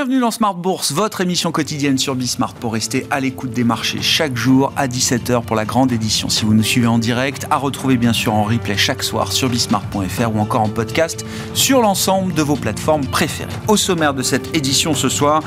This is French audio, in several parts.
Bienvenue dans Smart Bourse, votre émission quotidienne sur Bismart pour rester à l'écoute des marchés chaque jour à 17h pour la grande édition. Si vous nous suivez en direct, à retrouver bien sûr en replay chaque soir sur bismart.fr ou encore en podcast sur l'ensemble de vos plateformes préférées. Au sommaire de cette édition ce soir,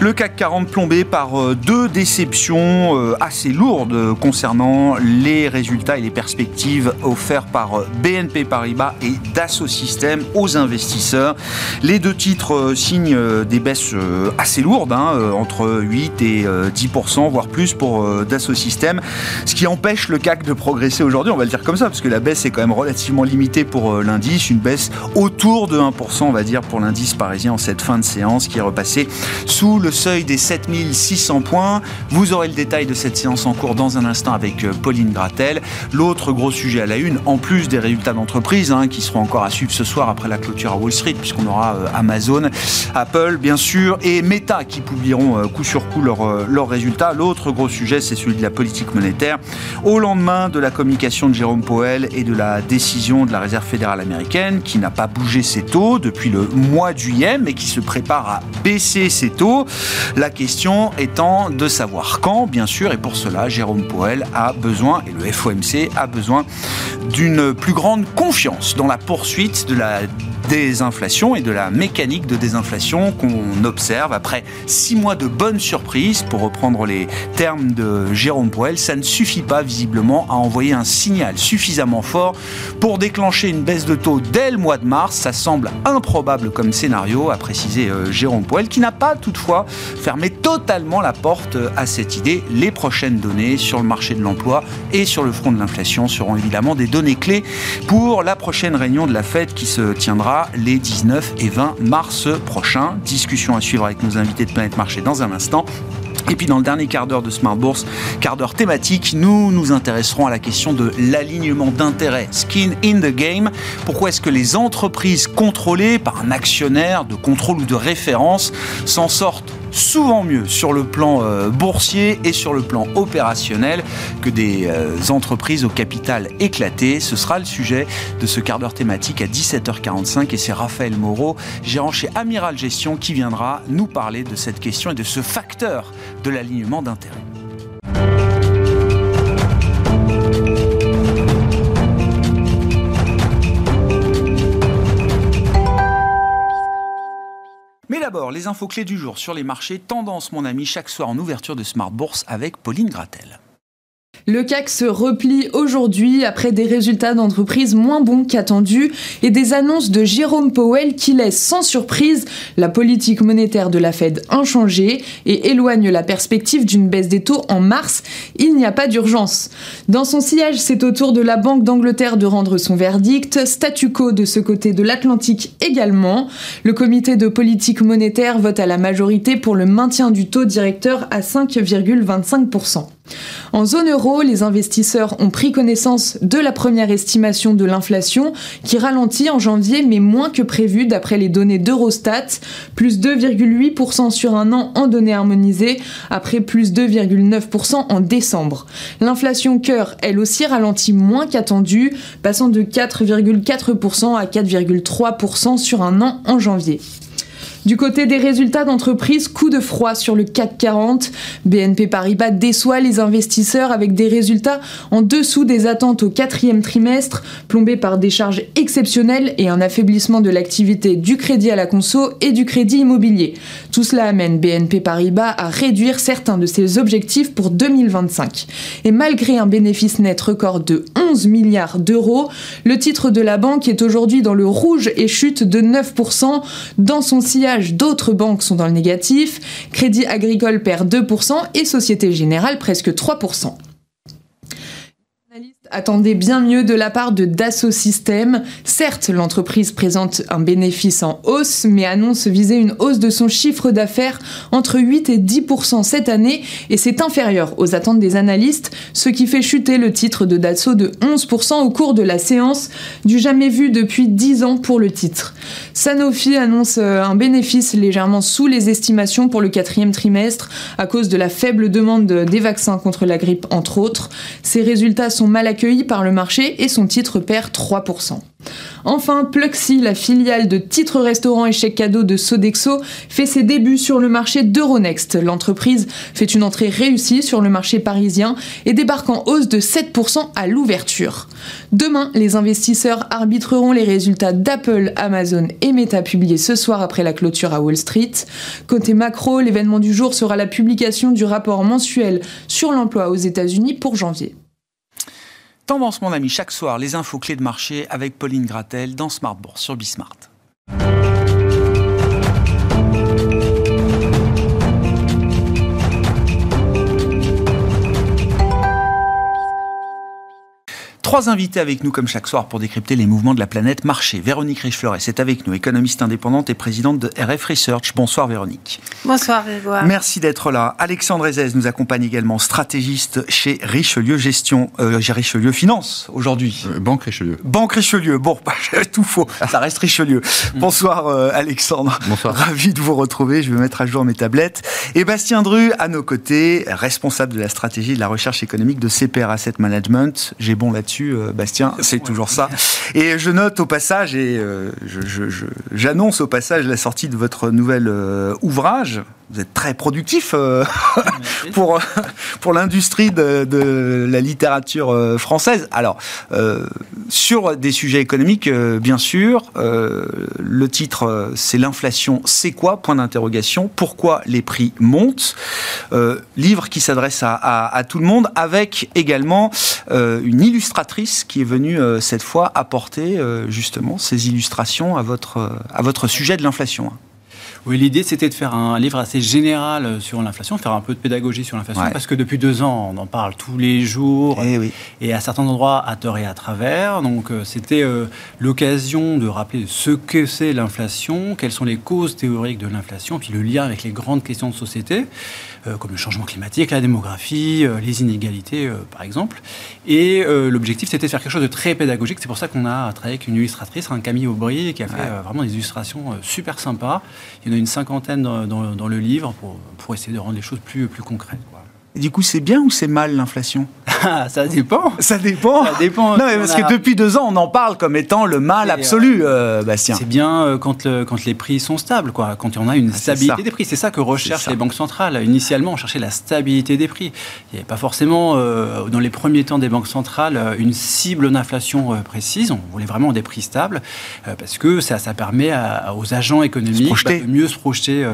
le CAC 40 plombé par euh, deux déceptions euh, assez lourdes concernant les résultats et les perspectives offerts par euh, BNP Paribas et Dassault Systèmes aux investisseurs. Les deux titres signent des baisses assez lourde, hein, euh, entre 8 et 10%, euh, voire plus pour Dassault Systèmes, ce qui empêche le CAC de progresser aujourd'hui, on va le dire comme ça, parce que la baisse est quand même relativement limitée pour l'indice, une baisse autour de 1%, on va dire, pour l'indice parisien en cette fin de séance, qui est repassé sous le seuil des 7600 points. Vous aurez le détail de cette séance en cours dans un instant avec Pauline Gratel. L'autre gros sujet à la une, en plus des résultats d'entreprise, hein, qui seront encore à suivre ce soir après la clôture à Wall Street, puisqu'on aura Amazon, Apple, bien sûr, et Meta qui publieront euh, coup sur coup euh, leurs résultats. L'autre gros sujet, c'est celui de la politique monétaire. Au lendemain de la communication de Jérôme Powell et de la décision de la Réserve fédérale américaine, qui n'a pas bougé ses taux depuis le mois juillet, mais qui se prépare à baisser ses taux, la question étant de savoir quand, bien sûr, et pour cela, Jérôme Powell a besoin, et le FOMC a besoin, d'une plus grande confiance dans la poursuite de la désinflation et de la mécanique de désinflation qu'on observe après six mois de bonnes surprises, pour reprendre les termes de Jérôme Poel, ça ne suffit pas visiblement à envoyer un signal suffisamment fort pour déclencher une baisse de taux dès le mois de mars. Ça semble improbable comme scénario, a précisé euh, Jérôme Poel, qui n'a pas toutefois fermé totalement la porte à cette idée. Les prochaines données sur le marché de l'emploi et sur le front de l'inflation seront évidemment des données clés pour la prochaine réunion de la Fed qui se tiendra les 19 et 20 mars prochains. Discussion à suivre avec nos invités de Planète Marché dans un instant. Et puis dans le dernier quart d'heure de Smart Bourse, quart d'heure thématique, nous nous intéresserons à la question de l'alignement d'intérêts, skin in the game. Pourquoi est-ce que les entreprises contrôlées par un actionnaire de contrôle ou de référence s'en sortent souvent mieux sur le plan euh, boursier et sur le plan opérationnel que des euh, entreprises au capital éclaté. Ce sera le sujet de ce quart d'heure thématique à 17h45 et c'est Raphaël Moreau, gérant chez Amiral Gestion, qui viendra nous parler de cette question et de ce facteur de l'alignement d'intérêts. D'abord, les infos clés du jour sur les marchés, tendance mon ami, chaque soir en ouverture de Smart Bourse avec Pauline Gratel. Le CAC se replie aujourd'hui après des résultats d'entreprise moins bons qu'attendus et des annonces de Jérôme Powell qui laissent sans surprise la politique monétaire de la Fed inchangée et éloigne la perspective d'une baisse des taux en mars. Il n'y a pas d'urgence. Dans son sillage, c'est au tour de la Banque d'Angleterre de rendre son verdict, statu quo de ce côté de l'Atlantique également. Le comité de politique monétaire vote à la majorité pour le maintien du taux directeur à 5,25%. En zone euro, les investisseurs ont pris connaissance de la première estimation de l'inflation qui ralentit en janvier mais moins que prévu d'après les données d'Eurostat, plus 2,8% sur un an en données harmonisées après plus 2,9% en décembre. L'inflation cœur, elle aussi ralentit moins qu'attendu, passant de 4,4% à 4,3% sur un an en janvier. Du côté des résultats d'entreprise, coup de froid sur le CAC 40. BNP Paribas déçoit les investisseurs avec des résultats en dessous des attentes au quatrième trimestre, plombés par des charges exceptionnelles et un affaiblissement de l'activité du crédit à la conso et du crédit immobilier. Tout cela amène BNP Paribas à réduire certains de ses objectifs pour 2025. Et malgré un bénéfice net record de 11 milliards d'euros, le titre de la banque est aujourd'hui dans le rouge et chute de 9% dans son sillage d'autres banques sont dans le négatif. Crédit Agricole perd 2% et Société Générale presque 3% attendait bien mieux de la part de Dassault Systèmes. Certes, l'entreprise présente un bénéfice en hausse, mais annonce viser une hausse de son chiffre d'affaires entre 8 et 10 cette année, et c'est inférieur aux attentes des analystes, ce qui fait chuter le titre de Dassault de 11 au cours de la séance, du jamais vu depuis 10 ans pour le titre. Sanofi annonce euh, un bénéfice légèrement sous les estimations pour le quatrième trimestre à cause de la faible demande des vaccins contre la grippe, entre autres. Ces résultats sont mal accueillis par le marché et son titre perd 3%. Enfin, Pluxy, la filiale de titres restaurants et chèques cadeaux de Sodexo, fait ses débuts sur le marché d'Euronext. L'entreprise fait une entrée réussie sur le marché parisien et débarque en hausse de 7% à l'ouverture. Demain, les investisseurs arbitreront les résultats d'Apple, Amazon et Meta publiés ce soir après la clôture à Wall Street. Côté macro, l'événement du jour sera la publication du rapport mensuel sur l'emploi aux États-Unis pour janvier. Tendance, mon ami, chaque soir, les infos clés de marché avec Pauline Gratel dans Smart sur Bismart. Trois invités avec nous comme chaque soir pour décrypter les mouvements de la planète marché. Véronique Richefleur est avec nous, économiste indépendante et présidente de RF Research. Bonsoir Véronique. Bonsoir Grégoire. Merci d'être là. Alexandre Ezez nous accompagne également, stratégiste chez Richelieu Gestion, euh, Richelieu Finance aujourd'hui. Euh, Banque Richelieu. Banque Richelieu. Bon, tout faux. Ça reste Richelieu. Bonsoir euh, Alexandre. Bonsoir. Ravi de vous retrouver. Je vais mettre à jour mes tablettes. Et Bastien Dru à nos côtés, responsable de la stratégie de la recherche économique de CPR Asset Management. J'ai bon là-dessus euh, Bastien, c'est toujours ça. Et je note au passage, et euh, j'annonce au passage la sortie de votre nouvel euh, ouvrage, vous êtes très productif euh, pour, pour l'industrie de, la littérature euh, française. Alors, euh, sur des sujets économiques, bien sûr, le titre, c'est L'inflation, c'est quoi? Point d'interrogation. Pourquoi les prix montent? Livre qui s'adresse à, à, tout le monde, avec également une illustratrice qui est venue cette fois apporter justement ces illustrations à votre, à votre sujet de l'inflation. Oui, l'idée c'était de faire un livre assez général euh, sur l'inflation, faire un peu de pédagogie sur l'inflation, parce que depuis deux ans, on en parle tous les jours, eh et à certains endroits à tort et à travers. Donc euh, c'était euh, l'occasion de rappeler ce que c'est l'inflation, quelles sont les causes théoriques de l'inflation, puis le lien avec les grandes questions de société. Euh, comme le changement climatique, la démographie, euh, les inégalités, euh, par exemple. Et l'objectif, c'était de faire quelque chose de très pédagogique. C'est pour ça qu'on a travaillé avec une illustratrice, un Camille Aubry, qui a fait vraiment des illustrations super sympas. Il y en a une cinquantaine dans, le livre pour, pour, essayer de rendre les choses plus, plus concrètes. du coup, c'est bien ou c'est mal l'inflation? ça dépend. Ça dépend. Ça dépend. Non, parce que depuis deux ans, on en parle comme étant le mal absolu, euh, Bastien. C'est bien euh, quand, le, quand les prix sont stables, quoi. Quand on a une ah, stabilité des prix. C'est ça que recherchent les banques centrales. Initialement, on cherchait la stabilité des prix. Il n'y avait pas forcément, euh, dans les premiers temps des banques centrales, une cible d'inflation précise. On voulait vraiment des prix stables parce que ça, ça permet aux agents économiques bah, de mieux se projeter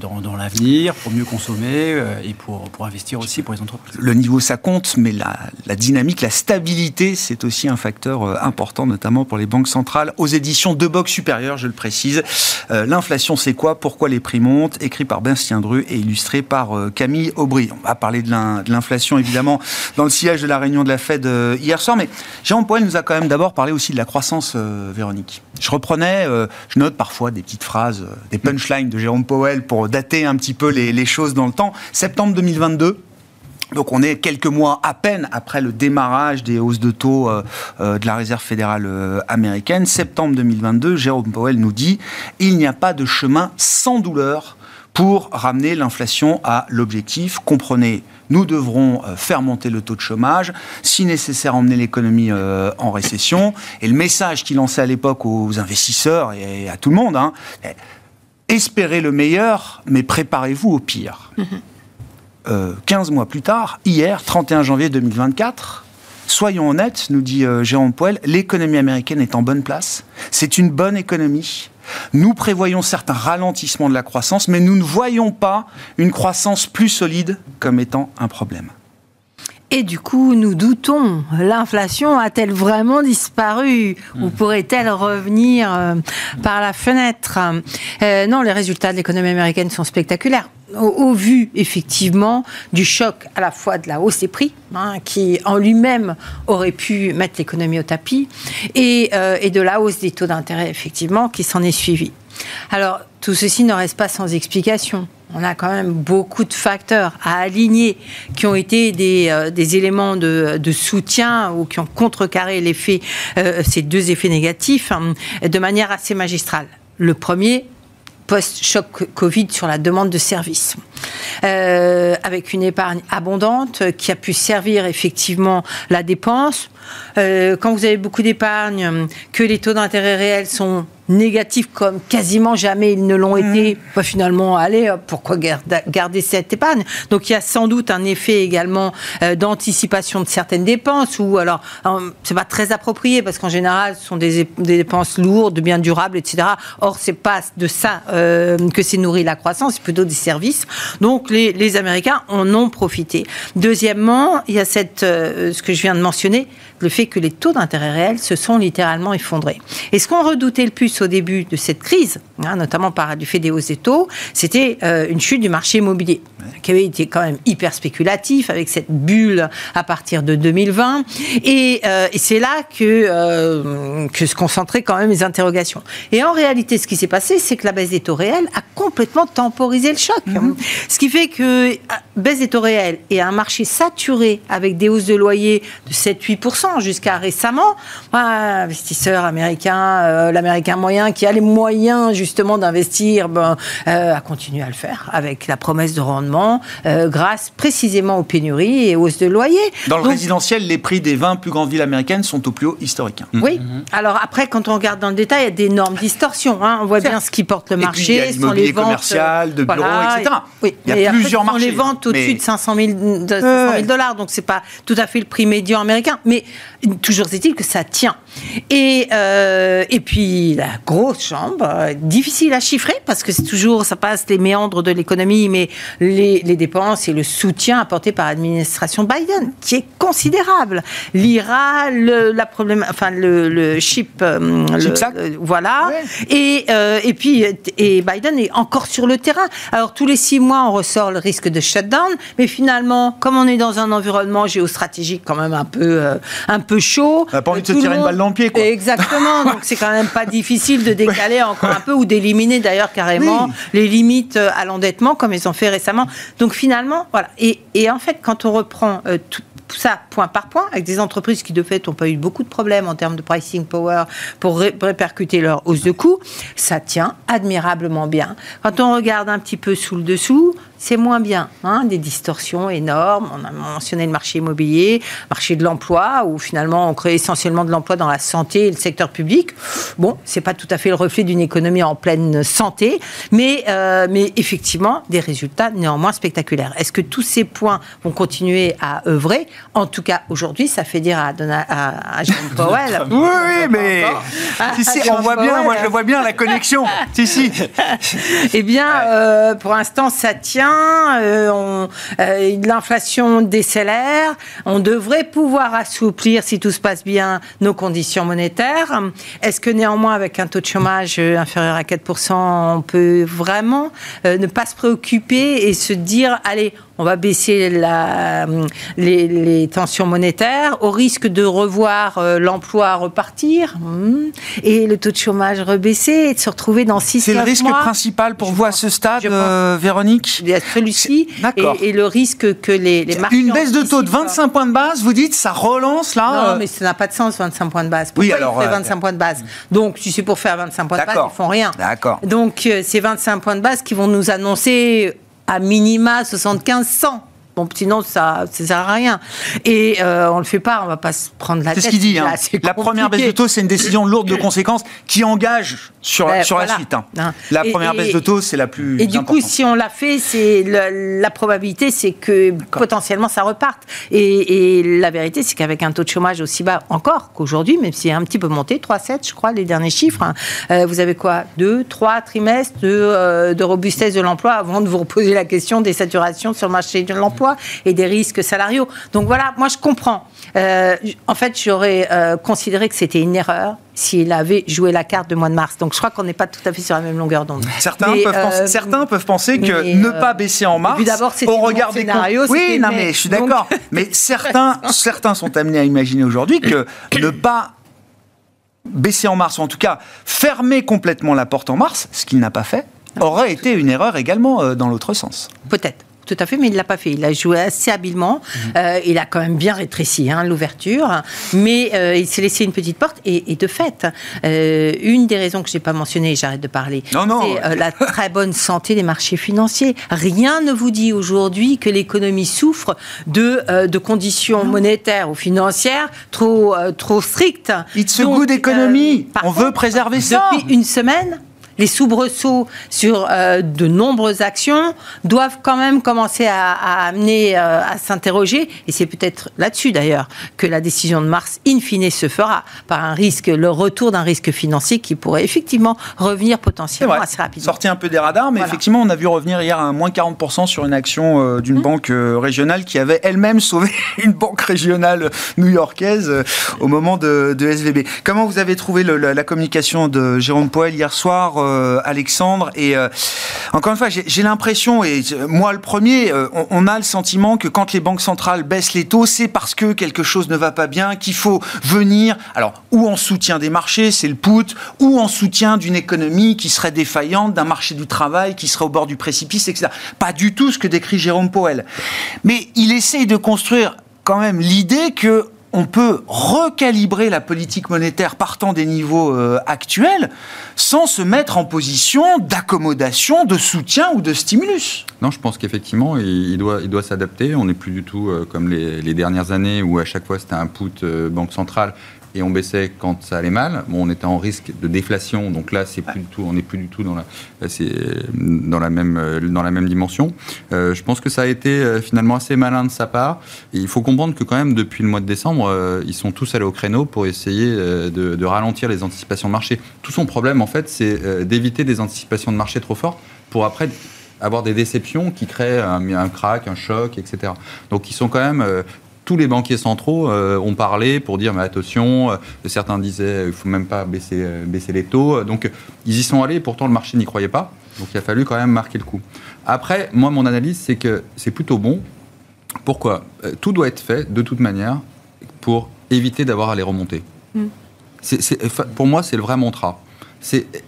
dans, dans l'avenir, pour mieux consommer et pour, pour investir aussi pour les entreprises. Le niveau, ça compte mais la, dynamique, la stabilité, c'est aussi un facteur euh, important, notamment pour les banques centrales. Aux éditions de Box Supérieure, je le précise. Euh, l'inflation, c'est quoi? Pourquoi les prix montent? Écrit par Bastien Dru et illustré par euh, Camille Aubry. On va parler de l'inflation, évidemment, dans le sillage de la réunion de la Fed hier soir, mais Jérôme Poel nous a quand même d'abord parlé aussi de la croissance, Véronique. Je reprenais, je note parfois des petites phrases, des punchlines de Jérôme Powell pour dater un petit peu les, les choses dans le temps. Septembre 2022, donc on est quelques mois à peine après le démarrage des hausses de taux euh, euh, de la Réserve fédérale euh, américaine. Septembre 2022, Jérôme Powell nous dit il n'y a pas de chemin sans douleur pour ramener l'inflation à l'objectif. Comprenez, nous devrons faire monter le taux de chômage, si nécessaire emmener l'économie en récession. Et le message qu'il lançait à l'époque aux investisseurs et à tout le monde, hein, espérez le meilleur, mais préparez-vous au pire. Mm-hmm. 15 euh, mois plus tard, hier, 31 janvier 2024, soyons honnêtes, nous dit euh, Jérôme Poel, l'économie américaine est en bonne place. C'est une bonne économie. Nous prévoyons certains ralentissements de la croissance, mais nous ne voyons pas une croissance plus solide comme étant un problème. Et du coup, nous doutons, l'inflation a-t-elle vraiment disparu ou hmm. pourrait-elle revenir euh, par la fenêtre? Non, les résultats de l'économie américaine sont spectaculaires au, vu effectivement du choc à la fois de la hausse des prix, hein, qui en lui-même aurait pu mettre l'économie au tapis, euh, et, de la hausse des taux d'intérêt effectivement qui s'en est suivi. Alors tout ceci ne reste pas sans explication. On a quand même beaucoup de facteurs à aligner qui ont été des, euh, éléments de, soutien ou qui ont contrecarré l'effet, euh, ces deux effets négatifs hein, de manière assez magistrale. Le premier, post-choc Covid sur la demande de services. euh, avec une épargne abondante qui a pu servir effectivement la dépense. Quand vous avez beaucoup d'épargne, que les taux d'intérêt réels sont négatifs comme quasiment jamais ils ne l'ont mmh. été, bah, finalement, allez, pourquoi garder cette épargne? Donc il y a sans doute un effet également euh, d'anticipation de certaines dépenses, ou alors, euh, c'est pas très approprié, parce qu'en général, ce sont des, dépenses lourdes, bien durables, etc. Or, c'est pas de ça euh, que s'est nourri la croissance, c'est plutôt des services. Donc les, les, Américains en ont profité. Deuxièmement, il y a cette, ce que je viens de mentionner, le fait que les taux d'intérêt réels se sont littéralement effondrés. Et ce qu'on redoutait le plus au début de cette crise, hein, notamment par du fait des hausses des taux, c'était euh, une chute du marché immobilier, qui avait été quand même hyper spéculatif avec cette bulle à partir de 2020. Et, euh, et c'est là que, euh, que se concentraient quand même les interrogations. Et en réalité, ce qui s'est passé, c'est que la baisse des taux réels a complètement temporisé le choc. Mhm. Ce qui fait que baisse des taux réels et un marché saturé avec des hausses de loyer de 7-8% jusqu'à récemment, investisseurs américains, l'américain moyen qui a les moyens justement d'investir, ben, euh, a continué à le faire avec la promesse de rendement euh, grâce précisément aux pénuries et aux hausses de loyer. Dans le résidentiel, les prix des 20 plus grandes villes américaines sont au plus haut historique. Oui. Mhm. Alors après, quand on regarde dans le détail, il y a d'énormes distorsions. Hein. On voit bien ce qui porte le marché. Et puis, il y a les ventes commercial, de bureaux, etc. Oui. Il y a plusieurs marchés. les ventes au-dessus de 500 000, dollars, donc c'est pas tout à fait le prix médian américain. Mais toujours est-il que ça tient. Et, euh, et puis la grosse chambre, euh, difficile à chiffrer parce que c'est toujours, ça passe les méandres de l'économie, mais les, les, dépenses et le soutien apporté par l'administration Biden, qui est considérable. L'IRA, le, la problème, enfin le, le chip, euh, voilà. Et, et puis et Biden est encore sur le terrain. Alors tous les six mois, on ressort le risque de shutdown, mais finalement, comme on est dans un environnement géostratégique quand même un peu, un peu chaud, on n'a pas envie de se tirer une balle dans pied, quoi. Exactement. donc c'est quand même pas difficile de décaler encore un peu ou d'éliminer d'ailleurs carrément les limites euh, à l'endettement comme ils ont fait récemment. Donc finalement, voilà. Et, et en fait, quand on reprend euh, tout, ça point par point, avec des entreprises qui de fait n'ont pas eu beaucoup de problèmes en termes de pricing power pour répercuter leur hausse de coûts, ça tient admirablement bien. Quand on regarde un petit peu sous le dessous, c'est moins bien. Hein, des distorsions énormes. On a mentionné le marché immobilier, marché de l'emploi, où finalement on crée essentiellement de l'emploi dans la santé et le secteur public. Bon, c'est pas tout à fait le reflet d'une économie en pleine santé, mais, euh, mais effectivement des résultats néanmoins spectaculaires. Est-ce que tous ces points vont continuer à œuvrer? En tout cas, aujourd'hui, ça fait dire à, Donald, à, Jerome Powell. oui, oui, mais si, si, on voit bien, moi je vois bien la connexion. si, si. Eh bien, euh, pour l'instant, ça tient euh, euh, l'inflation décélère, on devrait pouvoir assouplir, si tout se passe bien, nos conditions monétaires. Est-ce que néanmoins, avec un taux de chômage euh, inférieur à 4%, on peut vraiment ne pas se préoccuper et se dire, allez, on va baisser la, les, tensions monétaires au risque de revoir euh, l'emploi repartir. Hmm, et le taux de chômage rebaisser et de se retrouver dans 6 C'est le risque principal pour vous à ce stade, euh, Véronique Celui-ci et, et, le risque que les, les marchés Une baisse de taux de 25 points de base, vous dites, ça relance là Non, euh mais ça n'a pas de sens, 25 points de base. Pourquoi oui, alors, 25 points de base Donc, si c'est pour faire 25 points de base, ils font rien. D'accord. Donc, c'est 25 points de base qui vont nous annoncer à minima 75-100. Bon, sinon, ça ne sert à rien. Et euh, on ne le fait pas, on ne va pas se prendre la tête. C'est ce qu'il dit. Hein. La première baisse de taux, c'est une décision lourde de conséquences qui engage sur, ben, sur la suite. Hein. Hein. La première baisse de taux, c'est la plus. Et du coup, si on l'a fait, c'est la, probabilité, c'est que potentiellement ça reparte. Et, la vérité, c'est qu'avec un taux de chômage aussi bas encore qu'aujourd'hui, même s'il est un petit peu monté, 3,7, je crois, les derniers chiffres, euh, vous avez quoi? Deux, trois trimestres de, euh, de robustesse de l'emploi avant de vous reposer la question des saturations sur le marché de l'emploi et des risques salariaux. Donc voilà, moi je comprends. Euh, en fait, j'aurais euh, considéré que c'était une erreur s'il avait joué la carte de mois de mars. Donc je crois qu'on n'est pas tout à fait sur la même longueur d'onde. Certains, peuvent penser, euh, certains peuvent penser que ne pas baisser en mars, d'abord, au regard des scénarios, oui, non mais je suis d'accord. mais certains, certains sont amenés à imaginer aujourd'hui que ne pas baisser en mars, ou en tout cas fermer complètement la porte en mars, ce qu'il n'a pas fait, aurait été une erreur également dans l'autre sens. Peut-être. Tout à fait, mais il ne l'a pas fait. Il a joué assez habilement. Mhm. Euh, il a quand même bien rétréci hein, l'ouverture, mais euh, il s'est laissé une petite porte. Et, de fait, euh, une des raisons que je n'ai pas mentionnées, j'arrête de parler, c'est la très bonne santé des marchés financiers. Rien ne vous dit aujourd'hui que l'économie souffre de, de conditions monétaires ou financières trop, trop strictes. It's a good economy. On veut préserver ça. Depuis une semaine, les soubresauts sur euh, de nombreuses actions doivent quand même commencer à, amener euh, à s'interroger, et c'est peut-être là-dessus d'ailleurs que la décision de mars, in fine, se fera, par un risque, le retour d'un risque financier qui pourrait effectivement revenir potentiellement assez rapidement. Sortir un peu des radars, mais effectivement, on a vu revenir hier un moins 40% sur une action euh, d'une mmh. banque régionale qui avait elle-même sauvé une banque régionale new-yorkaise au moment de, SVB. Comment vous avez trouvé la, communication de Jérôme Poel hier soir euh, Alexandre. Et euh, encore une fois, j'ai l'impression, et moi le premier, euh, on, a le sentiment que quand les banques centrales baissent les taux, c'est parce que quelque chose ne va pas bien, qu'il faut venir, alors, ou en soutien des marchés, c'est le put, ou en soutien d'une économie qui serait défaillante, d'un marché du travail qui serait au bord du précipice, etc. Pas du tout ce que décrit Jérôme Powell. Mais il essaye de construire quand même l'idée que on peut recalibrer la politique monétaire partant des niveaux euh, actuels sans se mettre en position d'accommodation, de soutien ou de stimulus. Non, je pense qu'effectivement, il, doit, il s'adapter. On n'est plus du tout euh, comme les, dernières années où à chaque fois c'était un put euh, banque centrale et on baissait quand ça allait mal. Bon, on était en risque de déflation, donc là, c'est plus du tout, on n'est plus du tout dans la, dans la même, dans la même dimension. Euh, je pense que ça a été euh, finalement assez malin de sa part. Il faut comprendre que quand même depuis le mois de décembre, euh, ils sont tous allés au créneau pour essayer de, de, ralentir les anticipations de marché. Tout son problème, en fait, c'est d'éviter des anticipations de marché trop fortes pour après avoir des déceptions qui créent un, un, crack, un choc, etc. Donc ils sont quand même tous les banquiers centraux euh, ont parlé pour dire mais attention, euh, certains disaient il faut même pas baisser, euh, baisser les taux. Donc ils y sont allés, pourtant le marché n'y croyait pas. Donc il a fallu quand même marquer le coup. Après, moi mon analyse c'est que c'est plutôt bon. Pourquoi? Tout doit être fait de toute manière pour éviter d'avoir à les remonter. Mm. pour moi c'est le vrai mantra.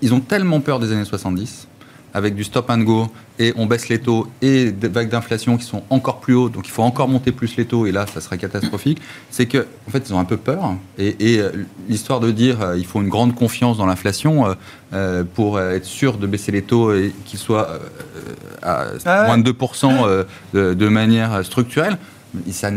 Ils ont tellement peur des années 70 avec du stop and go et on baisse les taux et des vagues d'inflation qui sont encore plus hautes, donc il faut encore monter plus les taux et là ça serait catastrophique, c'est que en fait ils ont un peu peur et, euh, l'histoire de dire euh, il faut une grande confiance dans l'inflation euh, pour être sûr de baisser les taux et qu'ils soient à ah moins de 2% de, de, manière structurelle, ça,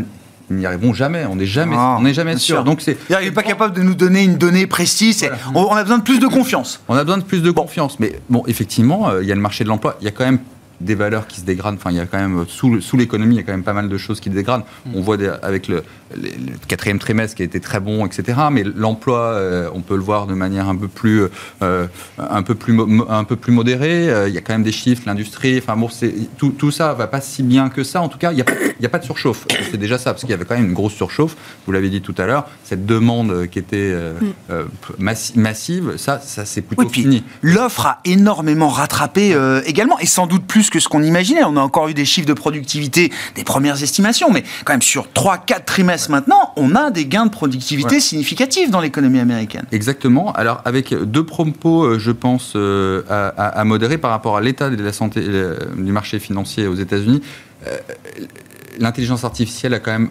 n'y arriveront jamais. On n'est jamais, ah, on n'est jamais sûr. Donc c'est. Il n'est pas capable de nous donner une donnée précise. On, a besoin de plus de confiance. On a besoin de plus de confiance. Mais bon, effectivement, euh, il y a le marché de l'emploi. Il y a quand même des valeurs qui se dégradent. Enfin, il y a quand même sous, sous l'économie, il y a quand même pas mal de choses qui dégradent. Mm. On voit avec le, quatrième trimestre qui a été très bon, etc. Mais l'emploi, euh, on peut le voir de manière un peu plus, euh, un peu plus, un peu plus modérée. Euh, il y a quand même des chiffres, l'industrie. Enfin bon, tout, tout ça va pas si bien que ça. En tout cas, il n'y a, a, pas de surchauffe. C'est déjà ça, parce qu'il y avait quand même une grosse surchauffe. Vous l'avez dit tout à l'heure, cette demande qui était mm. massive, ça, ça c'est plutôt fini. L'offre a énormément rattrapé également, et sans doute plus que ce qu'on imaginait. On a encore eu des chiffres de productivité, des premières estimations, mais quand même sur 3-4 trimestres maintenant, on a des gains de productivité significatifs dans l'économie américaine. Exactement. Alors avec deux propos, euh, je pense, euh, à, modérer par rapport à l'état de la santé euh, du marché financier aux États-Unis. L'intelligence artificielle a quand même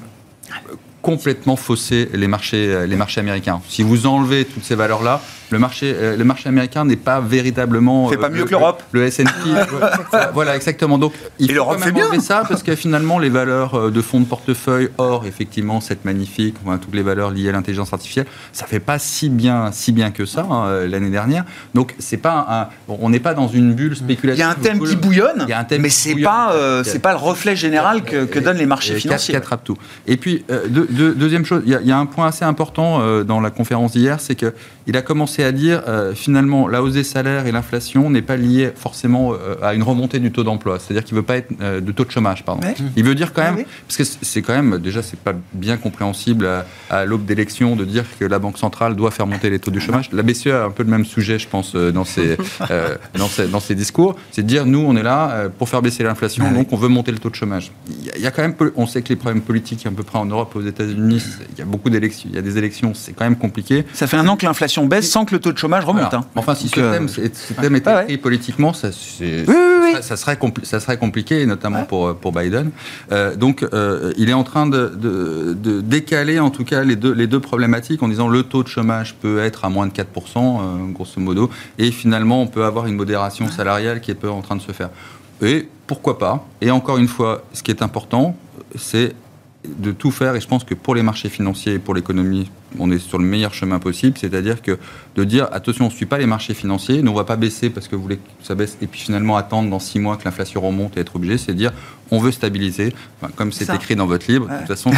complètement faussé les marchés, les marchés américains. Si vous enlevez toutes ces valeurs-là, le marché, euh, le marché américain n'est pas véritablement. Fait pas euh, mieux que l'Europe. Le, S&P. voilà, exactement. Donc, il faut quand même enlever ça parce que finalement, les valeurs euh, de fonds de portefeuille, or effectivement cette magnifique, toutes les valeurs liées à l'intelligence artificielle, ça fait pas si bien, si bien que ça hein, l'année dernière. Donc, c'est pas un, on n'est pas dans une bulle spéculative. Il y a un thème qui bouillonne. Il y a un thème mais c'est pas, c'est pas le reflet général que, que donnent les marchés financiers. Qui attrape tout. Et puis, deuxième chose, il y, a un point assez important dans la conférence d'hier, c'est que il a commencé à dire euh, finalement la hausse des salaires et l'inflation n'est pas liée forcément euh, à une remontée du taux d'emploi, c'est-à-dire qu'il veut pas être euh, de taux de chômage, pardon. Il veut dire quand même, parce que c'est quand même déjà c'est pas bien compréhensible à, l'aube d'élection de dire que la banque centrale doit faire monter les taux du chômage. La BCE a un peu le même sujet, je pense, dans ses dans, ses, dans ses discours, c'est de dire nous on est là pour faire baisser l'inflation, donc on veut monter le taux de chômage. Il y, a, quand même, on sait que les problèmes politiques à peu près en Europe, aux États-Unis, il y a beaucoup d'élections, il y a des élections, c'est quand même compliqué. Ça fait un an que l'inflation baisse sans que le taux de chômage remonte. Voilà. hein. Enfin, si Donc, ce euh, thème, ce thème était Ouais, ouais. pris politiquement, ça, c'est- Oui, oui, oui. ça, ça serait, ça serait compliqué, notamment pour, pour Biden. Euh, donc, euh, il est en train de, de- de décaler, en tout cas, les deux, les deux problématiques en disant le taux de chômage peut être à moins de 4%, euh, grosso modo, et finalement, on peut avoir une modération salariale qui est peu en train de se faire. Et pourquoi pas Et encore une fois, ce qui est important, c'est de tout faire, et je pense que pour les marchés financiers et pour l'économie, on est sur le meilleur chemin possible, c'est-à-dire que de dire attention, on ne suit pas les marchés financiers, nous on ne va pas baisser parce que vous voulez que ça baisse, et puis finalement attendre dans six mois que l'inflation remonte et être obligé, c'est dire on veut stabiliser, Enfin, comme c'est écrit dans votre livre, de toute façon,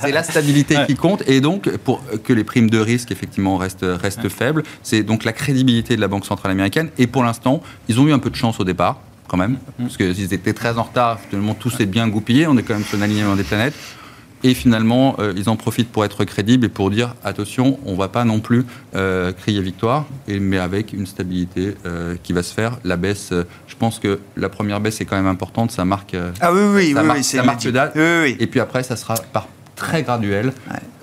c'est la stabilité, qui compte, et donc pour que les primes de risque effectivement restent, restent faibles, c'est donc la crédibilité de la Banque Centrale Américaine, et pour l'instant, ils ont eu un peu de chance au départ, quand même, parce qu'ils étaient très en retard, finalement tout s'est bien goupillé, on est quand même sur un alignement des planètes. Et finalement, euh, ils en profitent pour être crédibles et pour dire attention, on ne va pas non plus euh, crier victoire, et, mais avec une stabilité euh, qui va se faire. La baisse, je pense que la première baisse est quand même importante, ça marque, Ah oui, oui, ça oui, marque- oui, c'est ça marque date. Oui, et puis après, ça sera par très graduel,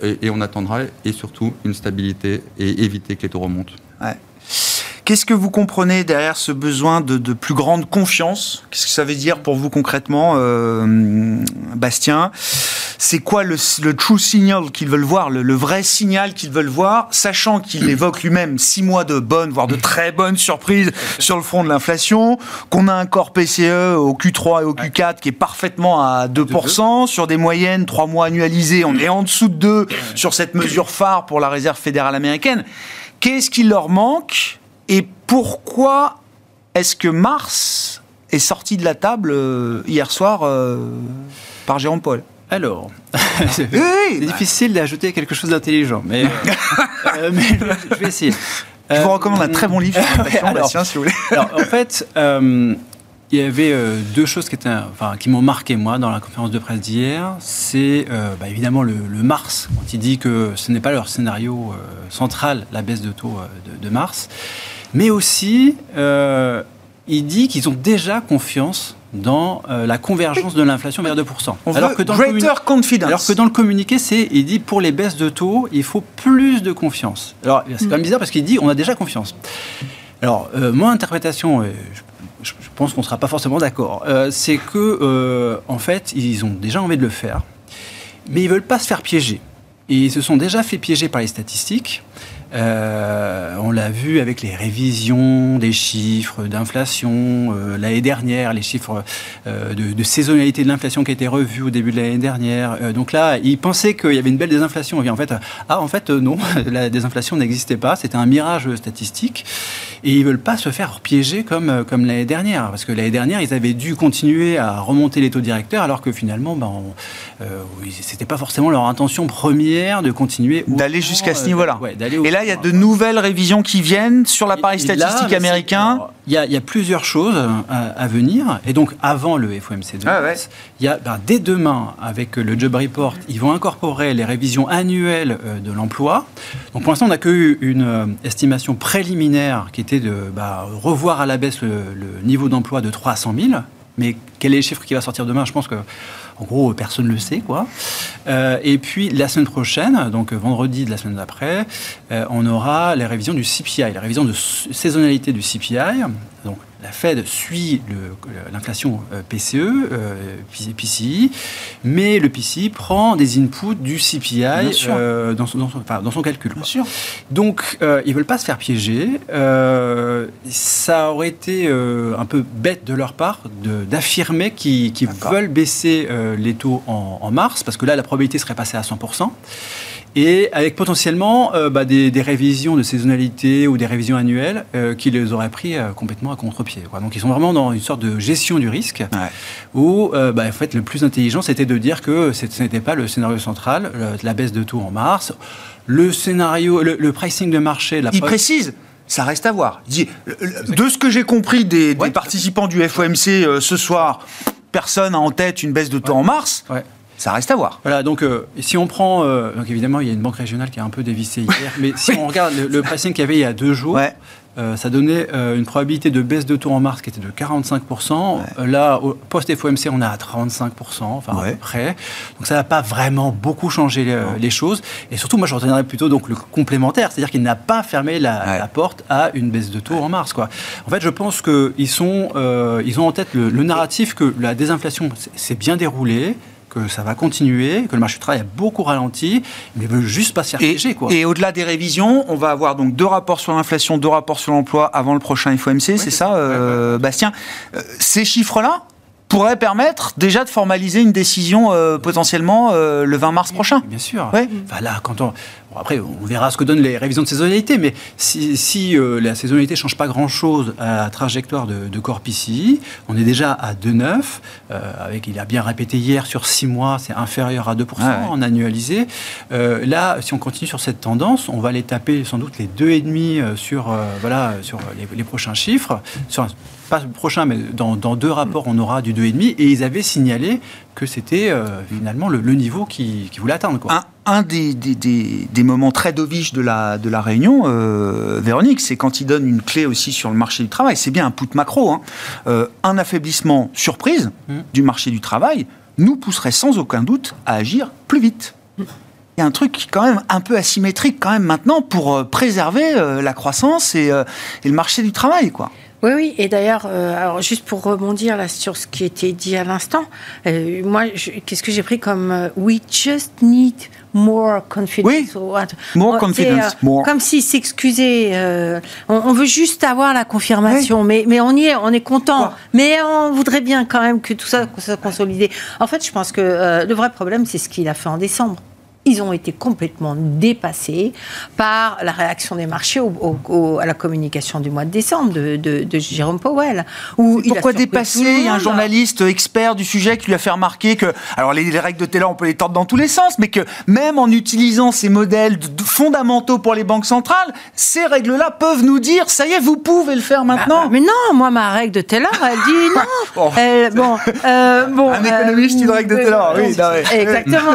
et, et on attendra, et surtout une stabilité, et éviter que les taux remontent. Qu'est-ce que vous comprenez derrière ce besoin de, de plus grande confiance? Qu'est-ce que ça veut dire pour vous concrètement, Bastien? C'est quoi le, le true signal qu'ils veulent voir, le, le vrai signal qu'ils veulent voir, sachant qu'il évoque lui-même six mois de bonnes, voire de très bonnes surprises sur le front de l'inflation, qu'on a un corps PCE au Q3 et au Q4 qui est parfaitement à 2%, sur des moyennes, trois mois annualisés, on est en dessous de 2 sur cette mesure phare pour la Réserve fédérale américaine. Qu'est-ce qui leur manque et pourquoi est-ce que Mars est sorti de la table euh, hier soir euh, par Jérôme Paul Alors, Oui, c'est oui, bah, difficile d'ajouter quelque chose d'intelligent, mais, euh, mais je vais essayer. je vous Euh, recommande un très bon livre sur l'inflation, alors, Bastien, si vous voulez. Alors, en fait, euh, il y avait euh, deux choses qui, étaient, enfin, qui m'ont marqué, moi, dans la conférence de presse d'hier. C'est euh, bah, évidemment le, le Mars, quand il dit que ce n'est pas leur scénario euh, central, la baisse de taux euh, de, de Mars. Mais aussi, euh, il dit qu'ils ont déjà confiance dans euh, la convergence de l'inflation vers 2%. On alors, veut que dans greater confidence. alors que dans le communiqué, c'est il dit pour les baisses de taux, il faut plus de confiance. Alors c'est quand même bizarre parce qu'il dit on a déjà confiance. Alors euh, mon interprétation, je, je- je pense qu'on ne sera pas forcément d'accord, euh, c'est que euh, en fait ils ont déjà envie de le faire, mais ils veulent pas se faire piéger. Et ils se sont déjà fait piéger par les statistiques. Euh, on l'a vu avec les révisions des chiffres d'inflation euh, l'année dernière, les chiffres euh, de, de saisonnalité de l'inflation qui a été revus au début de l'année dernière. Euh, donc là, ils pensaient qu'il y avait une belle désinflation. En fait, ah, en fait, euh, non, la désinflation n'existait pas. C'était un mirage statistique. Et ils veulent pas se faire piéger comme, euh, comme l'année dernière. Parce que l'année dernière, ils avaient dû continuer à remonter les taux directeurs, alors que finalement, ben, euh, c'était pas forcément leur intention première de continuer. D'aller jusqu'à ce euh, niveau-là. ouais, d'aller Et là, il y a de nouvelles révisions qui viennent sur l'appareil là, statistique mais américain. Il y, a, il y a plusieurs choses à, à venir. Et donc, avant le FOMC de Ah ouais. il y a, ben, dès demain, avec le Job Report, ils vont incorporer les révisions annuelles euh, de l'emploi. Donc, pour l'instant, on n'a que une euh, estimation préliminaire qui était de bah, revoir à la baisse le, le niveau d'emploi de 300 000. Mais quel est le chiffre qui va sortir demain? Je pense que, en gros, personne ne le sait, quoi. Euh, et puis, la semaine prochaine, donc vendredi de la semaine d'après, euh, on aura les révisions du CPI, la révision de saisonnalité du CPI. La Fed suit l'inflation euh, PCE, euh, PCI, mais le PCI prend des inputs du CPI euh, dans, son, dans son- enfin, dans son calcul. Quoi. sûr. Donc, euh, ils veulent pas se faire piéger. Euh, ça aurait été euh, un peu bête de leur part d'affirmer qu'ils veulent baisser euh, les taux en, en mars, parce que là, la probabilité serait passée à 100%. Et avec potentiellement euh, bah, des, des révisions de saisonnalité ou des révisions annuelles euh, qui les auraient pris euh, complètement à contre-pied. Donc ils sont vraiment dans une sorte de gestion du risque Ouais. où bah, en fait, le plus intelligent c'était de dire que ce n'était pas le scénario central, le- la baisse de taux en mars. Le scénario, le, le pricing de marché, la Il précise. Ça reste à voir. De ce que j'ai compris des, des Ouais. participants du FOMC ce soir, personne n'a en tête une baisse de taux en mars. Ça reste à voir. Voilà, donc euh, si on prend, euh, donc évidemment il y a une banque régionale qui a un peu dévissé hier, mais si on regarde le, le pricing qu'il y avait il y a deux jours, Ouais. euh, ça donnait une probabilité de baisse de taux en mars qui était de 45%. Euh, là, post-FOMC, on est à 35%, enfin à peu près. Donc ça n'a pas vraiment beaucoup changé les, choses. Et surtout, moi, je retiendrai plutôt donc, le complémentaire, c'est-à-dire qu'il n'a pas fermé la, porte à une baisse de taux en mars. Quoi. En fait, je pense qu'ils ils ont en tête le, le narratif que la désinflation s'est bien déroulée, que ça va continuer, que le marché du travail a beaucoup ralenti, mais veut juste pas s'y et, quoi. Et au-delà des révisions, on va avoir donc deux rapports sur l'inflation, deux rapports sur l'emploi avant le prochain FOMC, c'est ça, euh, Bastien? Euh, Ces chiffres-là, pourrait permettre déjà de formaliser une décision euh, potentiellement euh, le 20 mars prochain. Bien sûr. Ouais. Enfin, là, quand on... après, on verra ce que donnent les révisions de saisonnalité, mais si, si euh, la saisonnalité ne change pas grand-chose à la trajectoire de, de Corp ici, on est déjà à 2,9, avec, il a bien répété hier, sur 6 mois, c'est inférieur à 2% en annualisé. là, si on continue sur cette tendance, on va aller taper sans doute les 2,5 sur, voilà, sur les, les, prochains chiffres, sur pas le prochain, mais dans, deux rapports, on aura du 2,5. Et ils avaient signalé que c'était euh, finalement le, niveau qu'ils qui voulaient atteindre. Quoi. Un, des, des, moments très doviches de la, de la réunion, euh, Véronique, c'est quand ils donnent une clé aussi sur le marché du travail. C'est bien un put macro. Hein. Euh, un affaiblissement surprise mmh. du marché du travail nous pousserait sans aucun doute à agir plus vite. Il y a un truc quand même un peu asymétrique quand même maintenant pour préserver la croissance et, et le marché du travail, quoi. Oui, oui. Et d'ailleurs, euh, alors juste pour rebondir là sur ce qui était dit à l'instant, euh, moi, qu'est-ce que j'ai pris comme euh, we just need more confidence. Oui. More confidence. more. Comme si s'excuser. On, veut juste avoir la confirmation, mais mais on y est, on est content. Mais on voudrait bien quand même que tout ça soit consolidé. En fait, je pense que le vrai problème, c'est ce qu'il a fait en décembre ils ont été complètement dépassés par la réaction des marchés à la communication du mois de décembre de, Jérôme Powell. Où Pourquoi dépasser Il y a un journaliste expert du sujet qui lui a fait remarquer que, alors les, règles de Taylor, on peut les tordre dans tous les sens, mais que même en utilisant ces modèles fondamentaux pour les banques centrales, ces règles-là peuvent nous dire, ça y est, vous pouvez le faire maintenant. Bah, mais non, moi, ma règle de Taylor, elle dit non. bon. bon, euh, bon, un économiste, une règle de Taylor, oui. Exactement,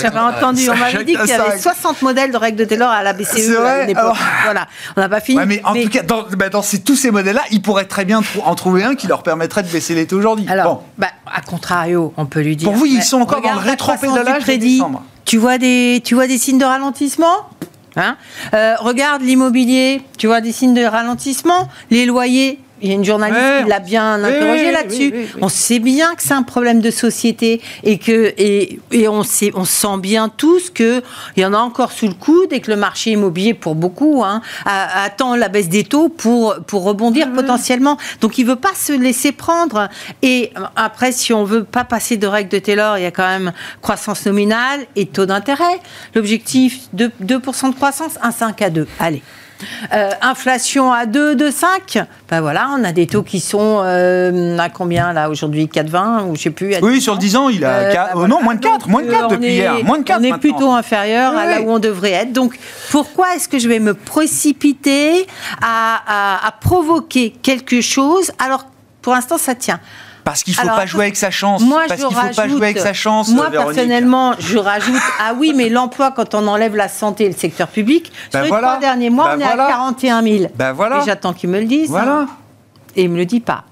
j'avais entendu on m'avait dit qu'il y avait 60 modèles de règles de Taylor à la BCE à l'époque. Voilà, on n'a pas fini. mais en tout cas, dans, bah, tous ces modèles-là, ils pourraient très bien en trouver un qui leur permettrait de baisser les taux aujourd'hui. Alors, bah, à contrario, on peut lui dire. Pour vous, ils sont encore dans le rétro-pédalage crédit. Tu vois des, tu vois des signes de ralentissement? Hein? Euh, regarde l'immobilier, tu vois des signes de ralentissement, les loyers, il y a une journaliste qui l'a bien interrogé là-dessus. on sait bien que c'est un problème de société et que et, et on sait, on sent bien tous que il y en a encore sous le coude et que le marché immobilier pour beaucoup hein, attend la baisse des taux pour pour rebondir potentiellement. Donc il veut pas se laisser prendre. Et après, si on veut pas passer de règles de Taylor, il y a quand même croissance nominale et taux d'intérêt. L'objectif de 2% de croissance, un 5 à 2. Allez. Euh, inflation à 2, 2, 5. Ben voilà, on a des taux qui sont euh, à combien là aujourd'hui? 4,20 ou je sais plus. Oui, sur le 10 ans, il a euh, ben oh non, moins de 4, moins de 4 depuis hier, moins de 4 On est plutôt inférieur à là où on devrait être. Donc pourquoi est-ce que je vais me précipiter à, à provoquer quelque chose? Alors pour l'instant ça tient parce qu'il ne faut pas jouer avec sa chance. Moi, parce qu'il ne faut pas jouer avec sa chance. Moi, personnellement, je rajoute ah oui, mais l'emploi, quand on enlève la santé et le secteur public, sur les trois derniers mois, ben on est à 41 000. Ben voilà. Et j'attends qu'il me le dise. Voilà. Et il ne me le dit pas.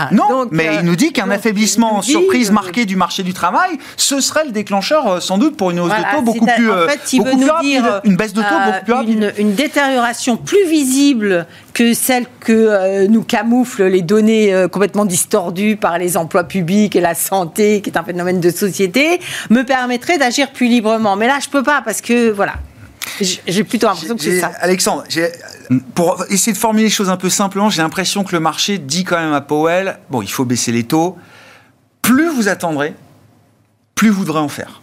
Ah, non, mais il nous dit qu'un affaiblissement surprise marqué du marché du travail, ce serait le déclencheur euh, sans doute pour une hausse de taux beaucoup plus, en fait, il veut nous dire une baisse de taux beaucoup plus rapide. Une, détérioration plus visible que celle que euh, nous camouflent les données euh, complètement distordues par les emplois publics et la santé, qui est un phénomène de société, me permettrait d'agir plus librement. Mais là, je peux pas parce que voilà, j'ai plutôt l'impression que c'est ça. Alexandre, pour essayer de formuler les choses un peu simplement, j'ai l'impression que le marché dit quand même à Powell, bon, il faut baisser les taux. Plus vous attendrez, plus vous devrez en faire.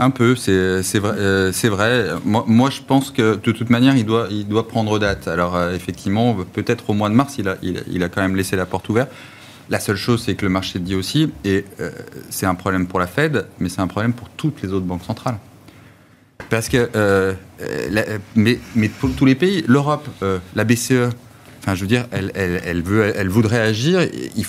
Un peu, c'est vrai. Euh. Moi, je pense que de toute manière, il doit, prendre date. Alors, euh, effectivement, peut-être au mois de mars, il a, il, a quand même laissé la porte ouverte. La seule chose, c'est que le marché dit aussi, et euh, c'est un problème pour la Fed, mais c'est un problème pour toutes les autres banques centrales. Parce que, euh, euh, mais, mais, pour tous les pays, l'Europe, euh, la BCE, enfin, je veux dire, elle, elle, elle, veut, elle voudrait agir. Il,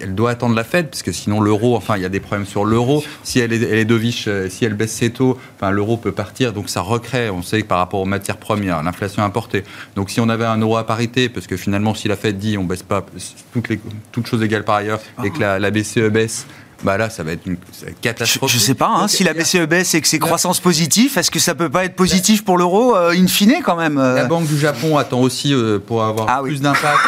elle doit attendre la Fed, parce que sinon l'euro, enfin, il y a des problèmes sur l'euro. Si elle est, elle est dovish, euh, si elle baisse ses taux, enfin, l'euro peut partir. Donc ça recrée, on sait que par rapport aux matières premières, l'inflation importée. Donc si on avait un euro à parité, parce que finalement, si la Fed dit on baisse pas toutes, les, toutes choses égales par ailleurs, et que la, la BCE baisse, bah là, ça va être une catastrophe. Je, ne sais pas, hein, si la BCE baisse et que c'est croissance positive, est-ce que ça peut pas être positif pour l'euro euh, in fine quand même euh La Banque du Japon attend aussi euh, pour avoir Ah plus d'impact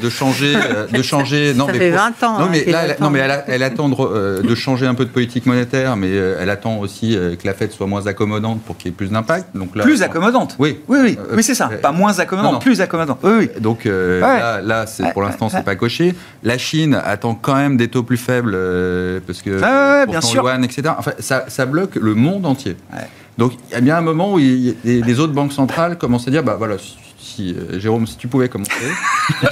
de changer, de changer. Non, Ça mais fait pour- 20 ans, Non hein, mais là, elle, attend. non mais elle, attend de, euh, de changer un peu de politique monétaire, mais euh, elle attend aussi euh, que la Fed soit moins accommodante pour qu'il y ait plus d'impact. Donc là, Plus accommodante. Oui. Oui, oui, Euh, oui, c'est ça. euh, Pas moins accommodante, non, non. plus accommodante. Oui, oui. Donc euh, Ouais. là, là c'est, pour l'instant, ouais, c'est ouais. pas coché. La Chine attend quand même des taux plus faibles euh, parce que ouais, ouais, pour bien sûr. yuan, etc. Enfin, ça, ça bloque le monde entier. Ouais. Donc il y a bien un moment où il les, les autres banques centrales commencent à dire, bah voilà, si, euh, Jérôme, si tu pouvais commencer.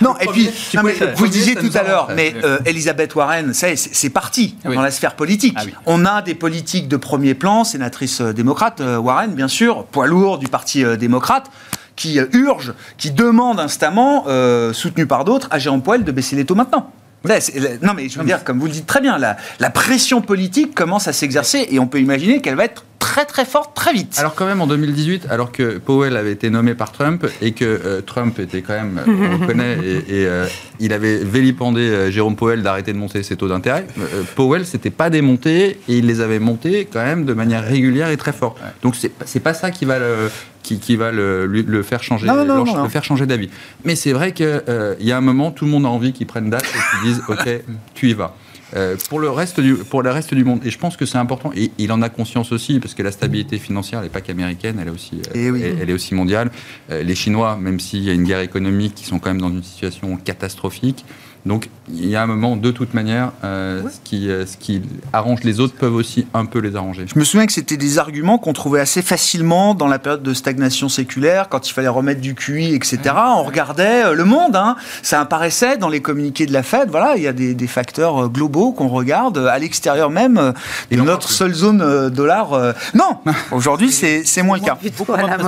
Non, et puis, non, mais vous le disiez tout à l'heure, mais euh, Elisabeth Warren, c'est parti Ah oui. dans la sphère politique. Ah oui. On a des politiques de premier plan, sénatrice euh, démocrate, euh, Warren, bien sûr, poids lourd du Parti euh, démocrate, qui euh, urge, qui demande instamment, euh, soutenu par d'autres, à Jérôme Powell de baisser les taux maintenant. Non, mais je veux dire, comme vous le dites très bien, la, la pression politique commence à s'exercer et on peut imaginer qu'elle va être très très forte très vite. Alors quand même en 2018, alors que Powell avait été nommé par Trump et que euh, Trump était quand même, euh, on le connaît, et, et, euh, il avait vilipendé euh, Jérôme Powell d'arrêter de monter ses taux d'intérêt. Powell s'était pas démonté et il les avait montés quand même de manière régulière et très forte. Donc c'est pas ça qui va le qui, qui va le, lui- le faire changer, Non, non, le, non, non. le faire changer d'avis. Mais c'est vrai que euh, y a un moment, tout le monde a envie qu'ils prennent date et qu'ils disent OK, tu y vas. Euh, pour, le reste du, pour le reste du monde. Et je pense que c'est important. Et il en a conscience aussi, parce que la stabilité financière, elle n'est pas qu'américaine, elle, est aussi, euh, Eh oui. elle, elle est aussi mondiale. Euh, les Chinois, même s'il y a une guerre économique, qui sont quand même dans une situation catastrophique. Donc il y a un moment, de toute manière, euh, ce, qui, euh, ce qui arrange les autres peuvent aussi un peu les arranger. Je me souviens que c'était des arguments qu'on trouvait assez facilement dans la période de stagnation séculaire, quand il fallait remettre du QI, etc. On regardait euh, le monde, hein. ça apparaissait dans les communiqués de la Fed. Voilà, il y a des, des facteurs globaux qu'on regarde à l'extérieur même de notre seule zone dollar. euh. Non, aujourd'hui c'est c'est moins le cas.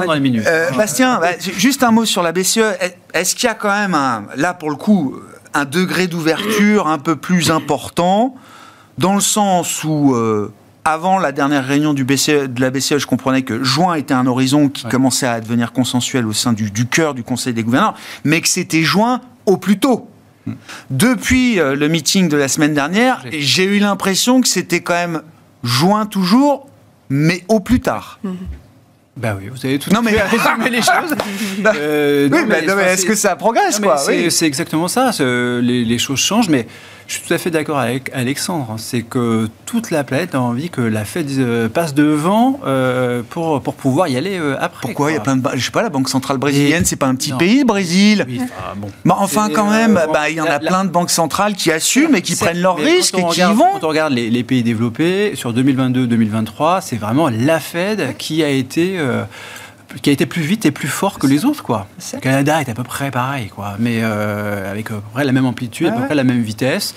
Moins minutes. Euh, Bastien, bah, juste un mot sur la BCE. Est- Est-ce qu'il y a quand même, un, là pour le coup, un degré d'ouverture un peu plus important, dans le sens où, euh, avant la dernière réunion du BCE, de la BCE, je comprenais que juin était un horizon qui Ouais. commençait à devenir consensuel au sein du, du cœur du Conseil des gouverneurs, mais que c'était juin au plus tôt. Depuis euh, le meeting de la semaine dernière, J'ai- j'ai eu l'impression que c'était quand même juin toujours, mais au plus tard. Bah oui, vous avez tout Non, mais- résumé les choses. Euh, Oui, mais, est-ce que ça progresse, Non, quoi? c'est, oui. c'est exactement ça. les choses changent, mais je suis tout à fait d'accord avec Alexandre. hein. C'est que toute la planète a envie que la Fed euh, passe devant euh, pour, pour pouvoir y aller euh, après. Pourquoi? Il y a plein de, je sais pas, la banque centrale brésilienne, c'est pas un petit Non. pays, le Brésil? Oui, enfin, bon. Bah, enfin, quand même, bah, il y en a la- plein de banques centrales qui assument et qui prennent leurs risques et qui y vont. Quand on regarde les, les pays développés, sur 2022-2023, c'est vraiment la Fed qui a été. Euh, qui a été plus vite et plus fort que les autres, quoi. Le Canada est à peu près pareil, quoi, mais euh, avec à peu près la même amplitude, à Ouais, peu près la même vitesse.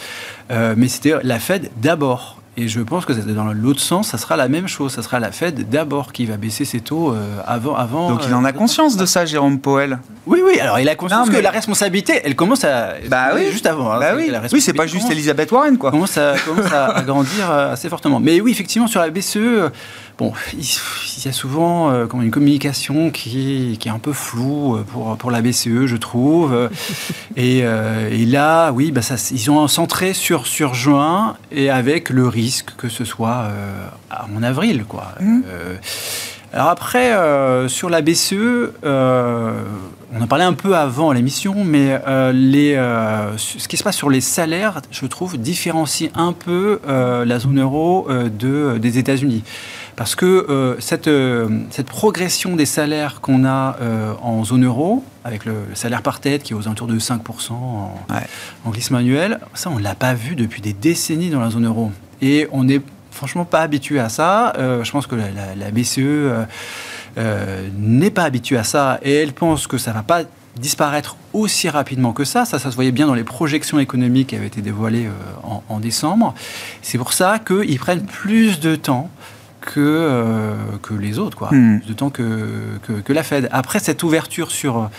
Euh, mais c'était la Fed d'abord. Et je pense que dans l'autre sens, ça sera la même chose. Ça sera la Fed d'abord qui va baisser ses taux euh, avant, avant. Donc il euh, en a conscience de ça, Jérôme Powell? Oui, oui. Alors il a conscience Non, mais- que la responsabilité, elle commence à. Bah oui. Juste avant. hein, Bah oui, la oui c'est pas juste Elisabeth Warren, quoi. commence à, commence à, à grandir euh, assez fortement. Mais oui, effectivement, sur la BCE, euh, bon, il, y a souvent euh, une communication qui, qui est un peu floue euh, pour, pour la BCE, je trouve. Euh, Et, euh, et là, oui, bah ça, ils ont centré sur, sur juin et avec le risque que ce soit euh, en avril, quoi. Euh, alors après, sur la BCE, on en parlait un peu avant l'émission, mais euh, les, euh, ce qui se passe sur les salaires, je trouve, différencie un peu euh, la zone euro de, des États-Unis. Parce que cette, cette progression des salaires qu'on a en zone euro, avec le, le salaire par tête qui est aux alentours de 5% en, Ouais. en glissement annuel, ça, on ne l'a pas vu depuis des décennies dans la zone euro. Et on n'est franchement pas habitué à ça. Je pense que la, la- la BCE euh, n'est pas habituée à ça et elle pense que ça va pas disparaître aussi rapidement que ça. Ça, ça se voyait bien dans les projections économiques qui avaient été dévoilées euh, en, en décembre. C'est pour ça qu'ils prennent plus de temps que, euh, que les autres, quoi. Hmm. Plus de temps que, que, que la Fed. Après cette ouverture sur,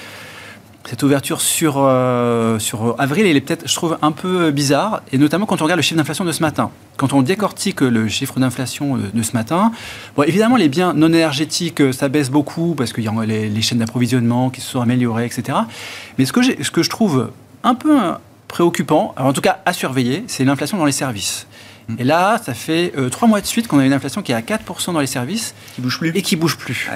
cette ouverture sur, euh, sur avril, elle est peut-être, je trouve, un peu bizarre, et notamment quand on regarde le chiffre d'inflation de ce matin. Quand on décortique le chiffre d'inflation de ce matin, bon, évidemment, les biens non énergétiques, ça baisse beaucoup parce qu'il y a les, les chaînes d'approvisionnement qui se sont améliorées, etc. Mais ce que, ce que je trouve un peu préoccupant, en tout cas à surveiller, c'est l'inflation dans les services. Et là, ça fait euh, trois mois de suite qu'on a une inflation qui est à 4% dans les services. Qui bouge plus. Et qui bouge plus.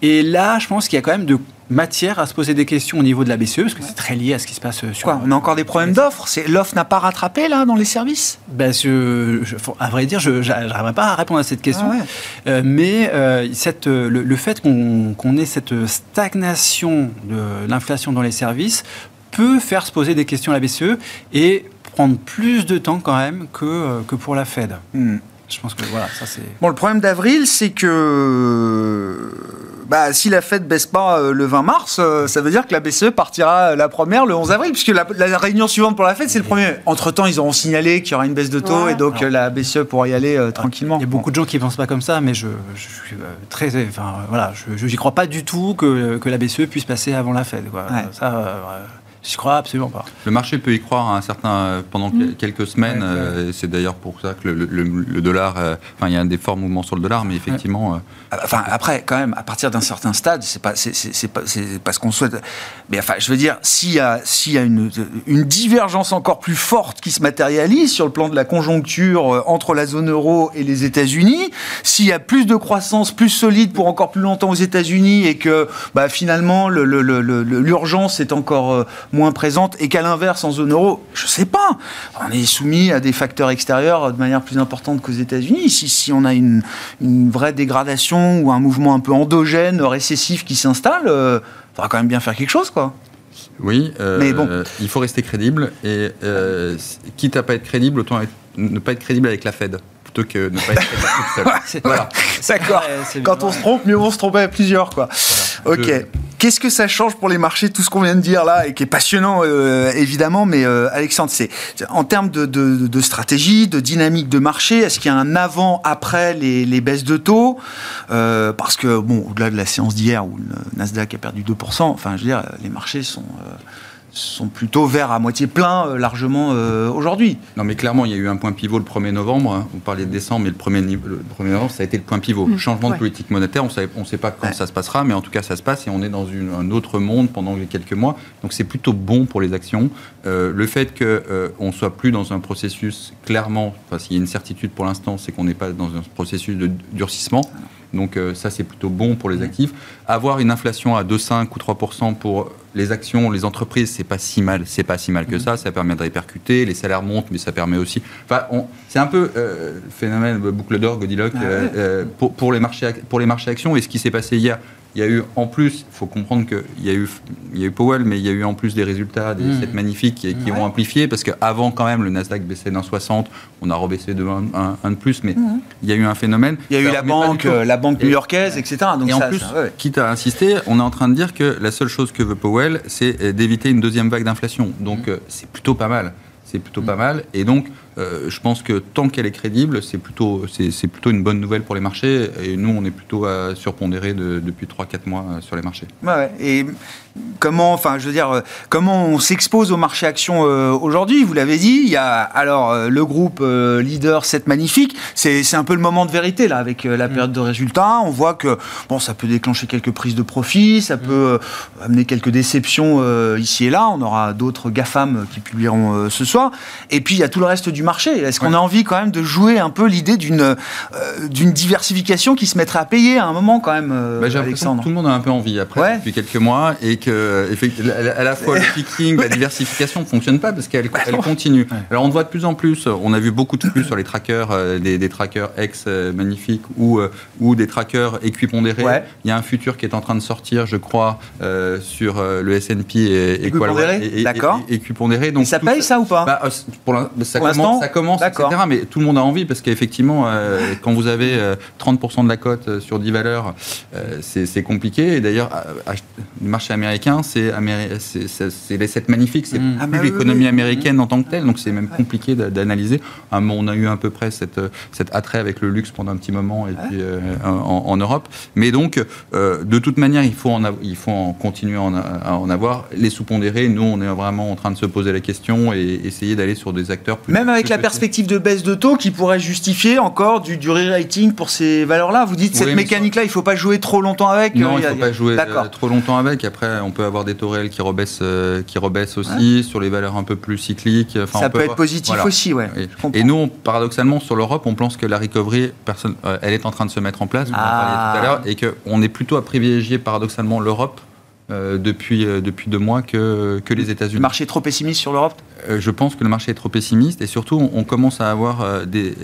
Et là, je pense qu'il y a quand même de matière à se poser des questions au niveau de la BCE, parce que c'est très lié à ce qui se passe euh, sur... Quoi On a encore des problèmes d'offres? L'offre n'a pas rattrapé, là, dans les services? Ben, je, À vrai dire, je n'arriverai pas à répondre à cette question. Ah euh, mais cette, le, fait qu'on ait cette stagnation de l'inflation dans les services peut faire se poser des questions à la BCE et prendre plus de temps quand même que, euh, que pour la Fed. Hmm. Je pense que voilà, ça c'est. Bon, le problème d'avril, c'est que bah, si la Fed baisse pas euh, le 20 mars, euh, ça veut dire que la BCE partira la première le 11 avril, puisque la, réunion suivante pour la Fed, c'est le premier. Entre temps, ils auront signalé qu'il y aura une baisse de taux et donc la BCE pourra y aller tranquillement. Il y a beaucoup de gens qui ne pensent pas comme ça, mais je, suis très, enfin voilà, je n'y crois pas du tout que, que, la BCE puisse passer avant la Fed. Quoi. Ça, je crois absolument pas. Le marché peut y croire un certain, pendant mm. quelques semaines. Euh, c'est d'ailleurs pour ça que le, dollar. Euh, enfin, il y a des forts mouvements sur le dollar, mais effectivement. Euh, enfin, après, quand même, à partir d'un certain stade, c'est pas, c'est pas, pas ce qu'on souhaite. Mais enfin, je veux dire, s'il y a, s'il y a une, une divergence encore plus forte qui se matérialise sur le plan de la conjoncture entre la zone euro et les États-Unis, s'il y a plus de croissance plus solide pour encore plus longtemps aux États-Unis et que bah, finalement l'urgence est encore moins présente et qu'à l'inverse, en zone euro, je sais pas, on est soumis à des facteurs extérieurs de manière plus importante qu'aux États-Unis. Si, si on a une, une, vraie dégradation ou un mouvement un peu endogène, récessif qui s'installe, il euh, faudra quand même bien faire quelque chose, quoi. Oui, euh, mais bon. il faut rester crédible et euh, quitte à pas être crédible, autant ne pas être crédible avec la Fed plutôt que ne pas être crédible tout seul. voilà. D'accord. Quand on se trompe, mieux vaut se tromper à plusieurs, quoi. Ok. Qu'est-ce que ça change pour les marchés, tout ce qu'on vient de dire là, et qui est passionnant euh, évidemment, mais euh, Alexandre, c'est en termes de, stratégie, de dynamique de marché, est-ce qu'il y a un avant-après les, baisses de taux? Euh, Parce que, bon, au-delà de la séance d'hier où le Nasdaq a perdu 2%, enfin, je veux dire, les marchés sont sont plutôt verts à moitié plein euh, largement euh, aujourd'hui. Non mais clairement il y a eu un point pivot le 1er novembre, hein. vous parliez de décembre mais le 1er, le 1er novembre ça a été le point pivot. Mm. Changement de politique monétaire, on ne sait pas quand ça se passera mais en tout cas ça se passe et on est dans un autre monde pendant quelques mois donc c'est plutôt bon pour les actions. Euh, le fait qu'on ne soit plus dans un processus clairement, enfin s'il y a une certitude pour l'instant c'est qu'on n'est pas dans un processus de durcissement. Donc ça, c'est plutôt bon pour les mm. actifs. Avoir une inflation à 2,5 ou 3% pour les actions, les entreprises, c'est pas si mal, c'est pas si mal que mm. ça. Ça permet de répercuter. Les salaires montent, mais ça permet aussi. Enfin, c'est un peu euh, le phénomène boucle d'or, Godiloc, ah euh, euh, pour, pour, les marchés, pour les marchés actions. Et ce qui s'est passé hier, il y a eu en plus, il faut comprendre qu'il y, a eu, y a eu Powell, mais il y a eu en plus des résultats, des mmh. magnifiques qui, qui ont amplifié, parce qu'avant quand même, le Nasdaq baissait d'un 60, on a rebaissé de 1, de plus, mais mmh. il y a eu un phénomène. Il y a eu la banque, la banque new-yorkaise, etc. Donc et en plus, quitte à insister, on est en train de dire que la seule chose que veut Powell, c'est d'éviter une deuxième vague d'inflation. Donc mmh. euh, c'est plutôt pas mal. C'est plutôt pas mal. Et donc, euh, je pense que tant qu'elle est crédible, c'est plutôt, c'est, plutôt une bonne nouvelle pour les marchés. Et nous, on est plutôt à surpondérer depuis 3-4 mois euh, sur les marchés. Ouais, et comment, enfin, je veux dire, euh, comment on s'expose au marché actions aujourd'hui? Vous l'avez dit, il y a alors le groupe leader 7 magnifique. C'est, un peu le moment de vérité là, avec la mm. période de résultats. On voit que bon, ça peut déclencher quelques prises de profit, ça mm. peut amener quelques déceptions ici et là. On aura d'autres GAFAM qui publieront ce soir. Et puis il y a tout le reste du marché Est-ce qu'on a envie quand même de jouer un peu l'idée d'une euh, d'une diversification qui se mettrait à payer à un moment quand même, euh, bah, Alexandre Tout le monde a un peu envie après depuis quelques mois et que à la fois le picking, la diversification ne fonctionne pas parce qu'elle elle continue. Alors on voit de plus en plus, on a vu beaucoup de flux sur les trackers, euh, des, trackers ex magnifiques ou ou des trackers équipondérés. Il y a un futur qui est en train de sortir, je crois, sur le S&P et, et, D'accord. Et. Donc ça paye ça ou pas bah, pour ça commence Ça commence, etc. Mais tout le monde a envie parce qu'effectivement, euh, quand vous avez euh, 30% de la cote euh, sur 10 valeurs, euh, c'est compliqué. Et d'ailleurs, le marché américain, c'est améri- les 7 magnifiques, c'est Mm. Ah plus bah l'économie oui. américaine en tant que telle. Donc c'est même compliqué d'a- d'analyser. Moment, on a eu à peu près cette, euh, cet attrait avec le luxe pendant un petit moment et puis euh, en, en Europe. Mais donc, euh, de toute manière, il faut en, il faut en continuer à en, a- à en avoir. Les sous-pondérés, nous, on est vraiment en train de se poser la question et essayer d'aller sur des acteurs plus Même avec plus la perspective de baisse de taux qui pourrait justifier encore du, du re-rating pour ces valeurs-là. Vous dites Oui, cette mécanique-là, il ne faut pas jouer trop longtemps avec. Non, euh, il ne faut a- pas jouer euh, trop longtemps avec. Après, on peut avoir des taux réels qui rebaissent, euh, qui rebaissent aussi sur les valeurs un peu plus cycliques. Enfin, Ça on peut être avoir- positif voilà. aussi, ouais. Et, et nous, on- paradoxalement, sur l'Europe, on pense que la recovery, personne, elle est en train de se mettre en place, en Ah. parliez tout à l'heure, et qu'on est plutôt à privilégier paradoxalement l'Europe euh, depuis, euh, depuis deux mois que, que les Le États-Unis. marché est trop pessimiste sur l'Europe? Euh, je pense que le marché est trop pessimiste et surtout on, on commence à avoir des,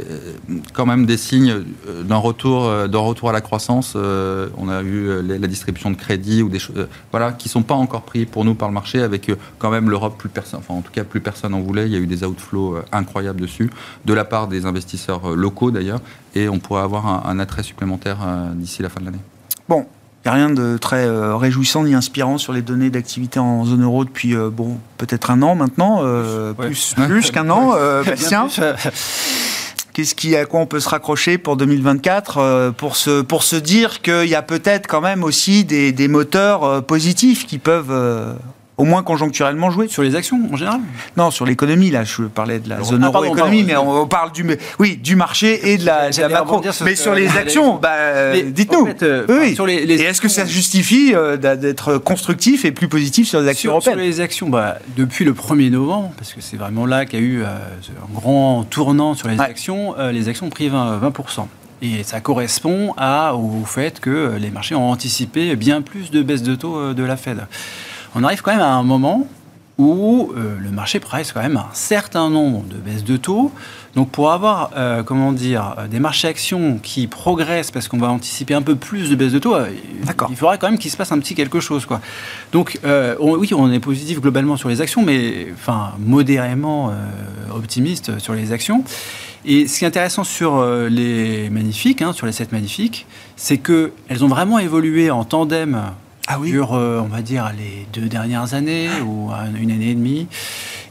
quand même des signes d'un retour, d'un retour à la croissance. On a euh, la, distribution de crédit ou des choses voilà, qui ne sont pas encore pris pour nous par le marché avec quand même l'Europe, plus personne, enfin en tout cas plus personne en voulait. Il y a eu des outflows incroyables dessus, de la part des investisseurs locaux d'ailleurs, et on pourrait avoir un, un attrait supplémentaire d'ici la fin de l'année. Bon, n'y a rien de très euh, réjouissant ni inspirant sur les données d'activité en zone euro depuis, euh, bon, peut-être un an maintenant, euh, Ouais. plus, plus qu'un an. Bastien, qu'est-ce qui, à quoi on peut se raccrocher pour 2024 euh, pour, se, pour se dire qu'il y a peut-être quand même aussi des, des moteurs positifs qui peuvent, au moins conjoncturellement, jouer Sur les actions en général Non, sur l'économie, là, je parlais de la zone ah, euro pardon, économie, mais on, on parle du, oui, du marché et de la, de la J'allais macro. sur Mais sur les actions, bah, dites-nous. euh, Oui, sur les- les et est-ce que ça justifie euh, d'être constructif et plus positif sur les actions Sur, sur européennes les actions, bah, depuis le 1er novembre, parce que c'est vraiment là qu'il y a eu euh, un grand tournant sur les Ouais. actions, les actions ont pris 20%. 20%. Et ça correspond à, au fait que les marchés ont anticipé bien plus de baisse de taux de la Fed. On arrive quand même à un moment où euh, le marché price quand même un certain nombre de baisses de taux. Donc pour avoir, euh, comment dire, euh, des marchés actions qui progressent parce qu'on va anticiper un peu plus de baisses de taux, euh, il faudrait quand même qu'il se passe un petit quelque chose. Quoi. Donc on- oui, on est positif globalement sur les actions, mais enfin modérément optimiste sur les actions. Et ce qui est intéressant sur les magnifiques, hein, sur les 7 magnifiques, c'est qu'elles ont vraiment évolué en tandem Ah oui. sur, euh, on va dire, les deux dernières années ou un- une année et demie.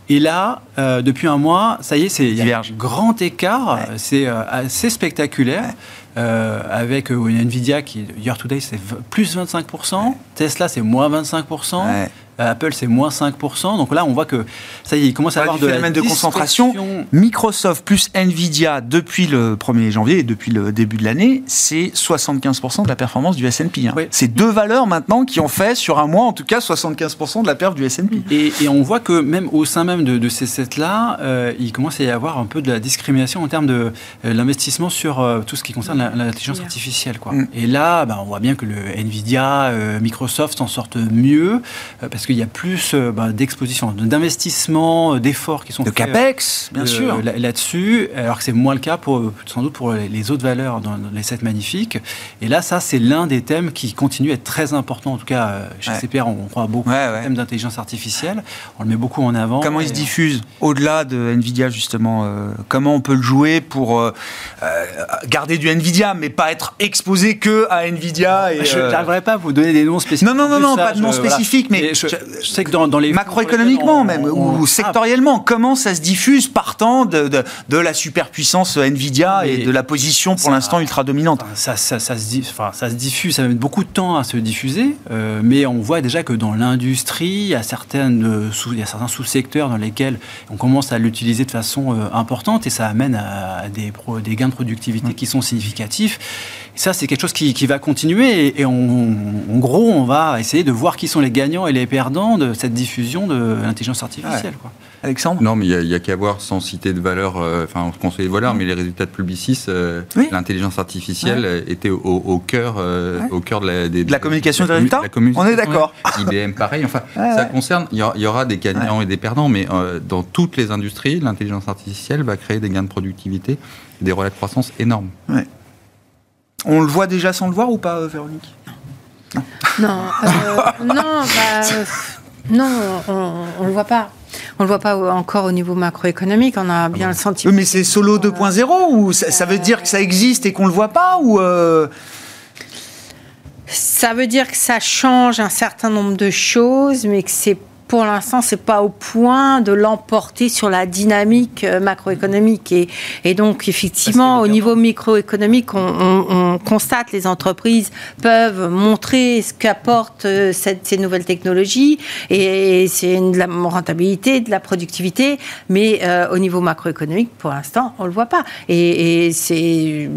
Et là, euh, depuis un mois, ça y est, c'est un grand écart. Ouais. C'est euh, assez spectaculaire. euh, avec euh, Nvidia qui, year to date, c'est plus 25%. Tesla, c'est moins 25%. Ouais. Euh, Apple, c'est moins 5%. Donc là, on voit que ça y est, il commence à avoir du de la de concentration. Microsoft plus Nvidia depuis le 1er janvier et depuis le début de l'année, c'est 75% de la performance du S&P. hein. Oui. C'est deux valeurs maintenant qui ont fait sur un mois en tout cas 75% de la perf du S&P. Et, et on voit que même au sein même de, de ces sets-là, euh, il commence à y avoir un peu de la discrimination en termes de euh, l'investissement sur euh, tout ce qui concerne l'intelligence artificielle. Quoi. Mm. Et là, bah, on voit bien que le Nvidia, euh, Microsoft s'en sortent mieux euh, parce qu'il y a plus euh, bah, d'exposition, d'investissement, euh, d'efforts qui sont De faits, capex, bien euh, sûr. là- là-dessus, alors que c'est moins le cas pour, euh, sans doute pour les, autres valeurs dans, les sets magnifiques. Et là, ça, c'est l'un des thèmes qui continue à être très important. En tout cas, euh, chez Ouais. CPR, on croit beaucoup Ouais, au ouais. thème d'intelligence artificielle. On le met beaucoup en avant. Comment il se diffuse au-delà de Nvidia justement euh, Comment on peut le jouer pour euh, euh, garder du Nvidia, mais pas être exposé que à Nvidia et, Je euh, n'arriverai pas à vous donner des noms spécifiques. Non, non, non, de non, ça, pas de noms voilà. spécifiques, mais je, je- sais que dans, dans les macroéconomiquement même, on- ou sectoriellement, comment ça se diffuse partant de, de, de la superpuissance Nvidia et de la position pour l'instant ultra dominante ça, ça, ça se enfin, ça se diffuse, ça va mettre beaucoup de temps à se diffuser, euh, mais on voit déjà que dans l'industrie, il y a, certaines, euh, sous, il y a certains sous-secteurs dans lesquels on commence à l'utiliser de façon euh, importante et ça amène à des, pro- des gains de productivité qui sont significatifs. Et ça, c'est quelque chose qui, qui va continuer et, et on- en gros, on va essayer de voir qui sont les gagnants et les perdants de cette diffusion de l'intelligence artificielle. quoi. Alexandre Non, mais il n'y a, qu'à voir, sans citer de valeur, euh, enfin, on conseille de valeur, mais les résultats de Publicis, euh, Oui. l'intelligence artificielle était au, au cœur, euh, Ouais. au cœur de la, des- De la communication de des résultats de la communication. On est d'accord. Ouais. IBM, pareil. Enfin, Ouais, ça ouais. concerne, il y, y aura des gagnants et des perdants, mais euh, dans toutes les industries, l'intelligence artificielle va créer des gains de productivité, des relais de croissance énormes. On le voit déjà sans le voir ou pas, euh, Véronique? Non, euh, non, bah, euh, non, on, on le voit pas. on le voit pas encore au niveau macroéconomique. On a bien le sentiment. mais c'est solo 2.0 ou ça, veut dire que ça existe et qu'on le voit pas ou Ça veut dire que ça change un certain nombre de choses, mais que c'est pour l'instant, c'est pas au point de l'emporter sur la dynamique euh, macroéconomique. Et, et donc, effectivement, au niveau microéconomique, on, on, on, constate les entreprises peuvent montrer ce qu'apportent euh, ces nouvelles technologies et c'est de la rentabilité, de la productivité, mais euh, au niveau macroéconomique, pour l'instant, on le voit pas. Et, et c'est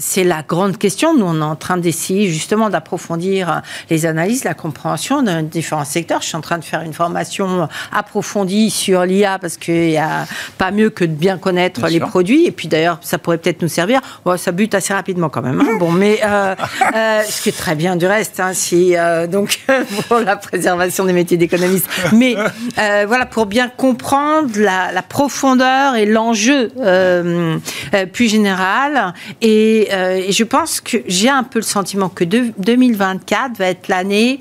c'est la grande question. Nous, on est en train d'essayer justement d'approfondir les analyses, la compréhension de différents secteurs. Je suis en train de faire une formation approfondie sur l'IA parce qu'il n'y a pas mieux que de bien connaître les produits. Et puis d'ailleurs, ça pourrait peut-être nous servir. ça bute assez rapidement quand même. Hein. Bon, mais euh, euh, ce qui est très bien du reste, hein, si, euh, donc pour la préservation des métiers d'économiste. Mais voilà, pour bien comprendre la, profondeur et l'enjeu plus général. Et, et, je pense que j'ai un peu le sentiment que 2024 va être l'année,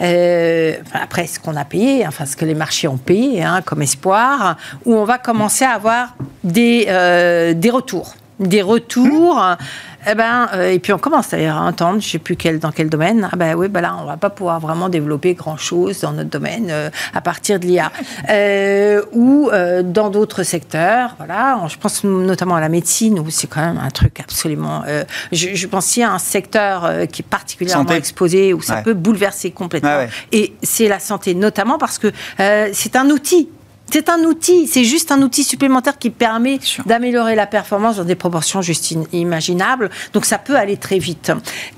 après ce qu'on a payé, enfin ce que les marchés ont payé hein, comme espoir, où on va commencer à avoir des, euh, des retours. Des retours. Eh ben, euh, et puis on commence d'ailleurs à entendre, je ne sais plus quel, dans quel domaine, ah ben oui, ben là, on ne va pas pouvoir vraiment développer grand-chose dans notre domaine euh, à partir de l'IA. ou dans d'autres secteurs, voilà, je pense notamment à la médecine, où c'est quand même un truc absolument... Je, je, pense aussi à un secteur qui est particulièrement exposé, où ça peut bouleverser complètement. Et c'est la santé, notamment parce que c'est un outil c'est un outil, c'est juste un outil supplémentaire qui permet d'améliorer la performance dans des proportions juste imaginables. Donc ça peut aller très vite.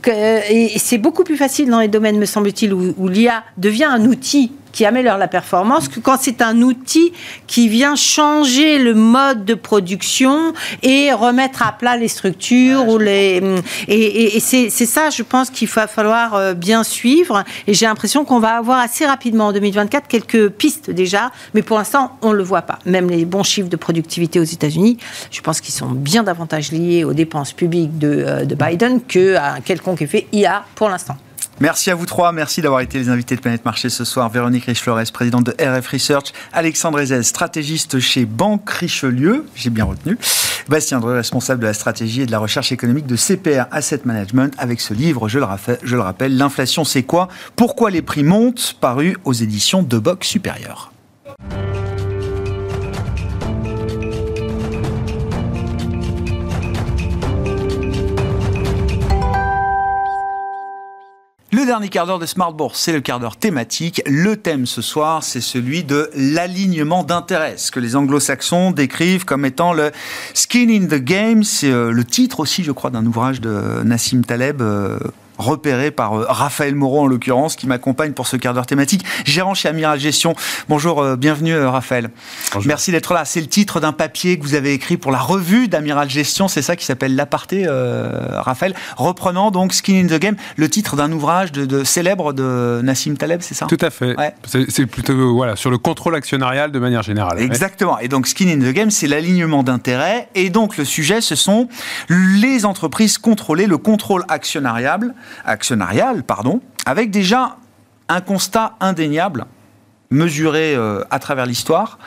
et c'est beaucoup plus facile dans les domaines, me semble-t-il, où l'IA devient un outil qui améliore la performance que quand c'est un outil qui vient changer le mode de production et remettre à plat les structures ou les et, et, c'est ça je pense qu'il va falloir euh, bien suivre. Et j'ai l'impression qu'on va avoir assez rapidement en 2024 quelques pistes déjà mais pour l'instant on le voit pas. Même les bons chiffres de productivité aux États-Unis je pense qu'ils sont bien davantage liés aux dépenses publiques de, euh, de Biden qu'à un quelconque effet IA pour l'instant. Merci à vous trois. Merci d'avoir été les invités de Planète Marché ce soir. Véronique Riche-Flores, présidente de RF Research. Alexandre Ezez, stratégiste chez Banque Richelieu. J'ai bien retenu. Bastien Dreux, responsable de la stratégie et de la recherche économique de CPR Asset Management. Avec ce livre, je le, rappelle, L'inflation c'est quoi? Pourquoi les prix montent? Paru aux éditions de Box Supérieur. Le dernier quart d'heure de Smart Bourse, c'est le quart d'heure thématique. Le thème ce soir, c'est celui de l'alignement d'intérêts, ce que les anglo-saxons décrivent comme étant le skin in the game. C'est euh, le titre aussi, je crois, d'un ouvrage de Nassim Taleb, euh, repéré par euh, Raphaël Moreau en l'occurrence, qui m'accompagne pour ce quart d'heure thématique, gérant chez Amiral Gestion. Bonjour, euh, bienvenue euh, Raphaël. Merci d'être là. C'est le titre d'un papier que vous avez écrit pour la revue d'Amiral Gestion, c'est ça qui s'appelle L'aparté, Raphaël. Reprenant donc Skin in the Game, le titre d'un ouvrage de, célèbre de Nassim Taleb, c'est ça? Tout à fait. C'est plutôt voilà, sur le contrôle actionnarial de manière générale. Exactement. Et donc Skin in the Game, c'est l'alignement d'intérêts. Et donc le sujet, ce sont les entreprises contrôlées, le contrôle actionnarial actionnariale, pardon, avec déjà un constat indéniable, mesuré euh, à travers l'histoire,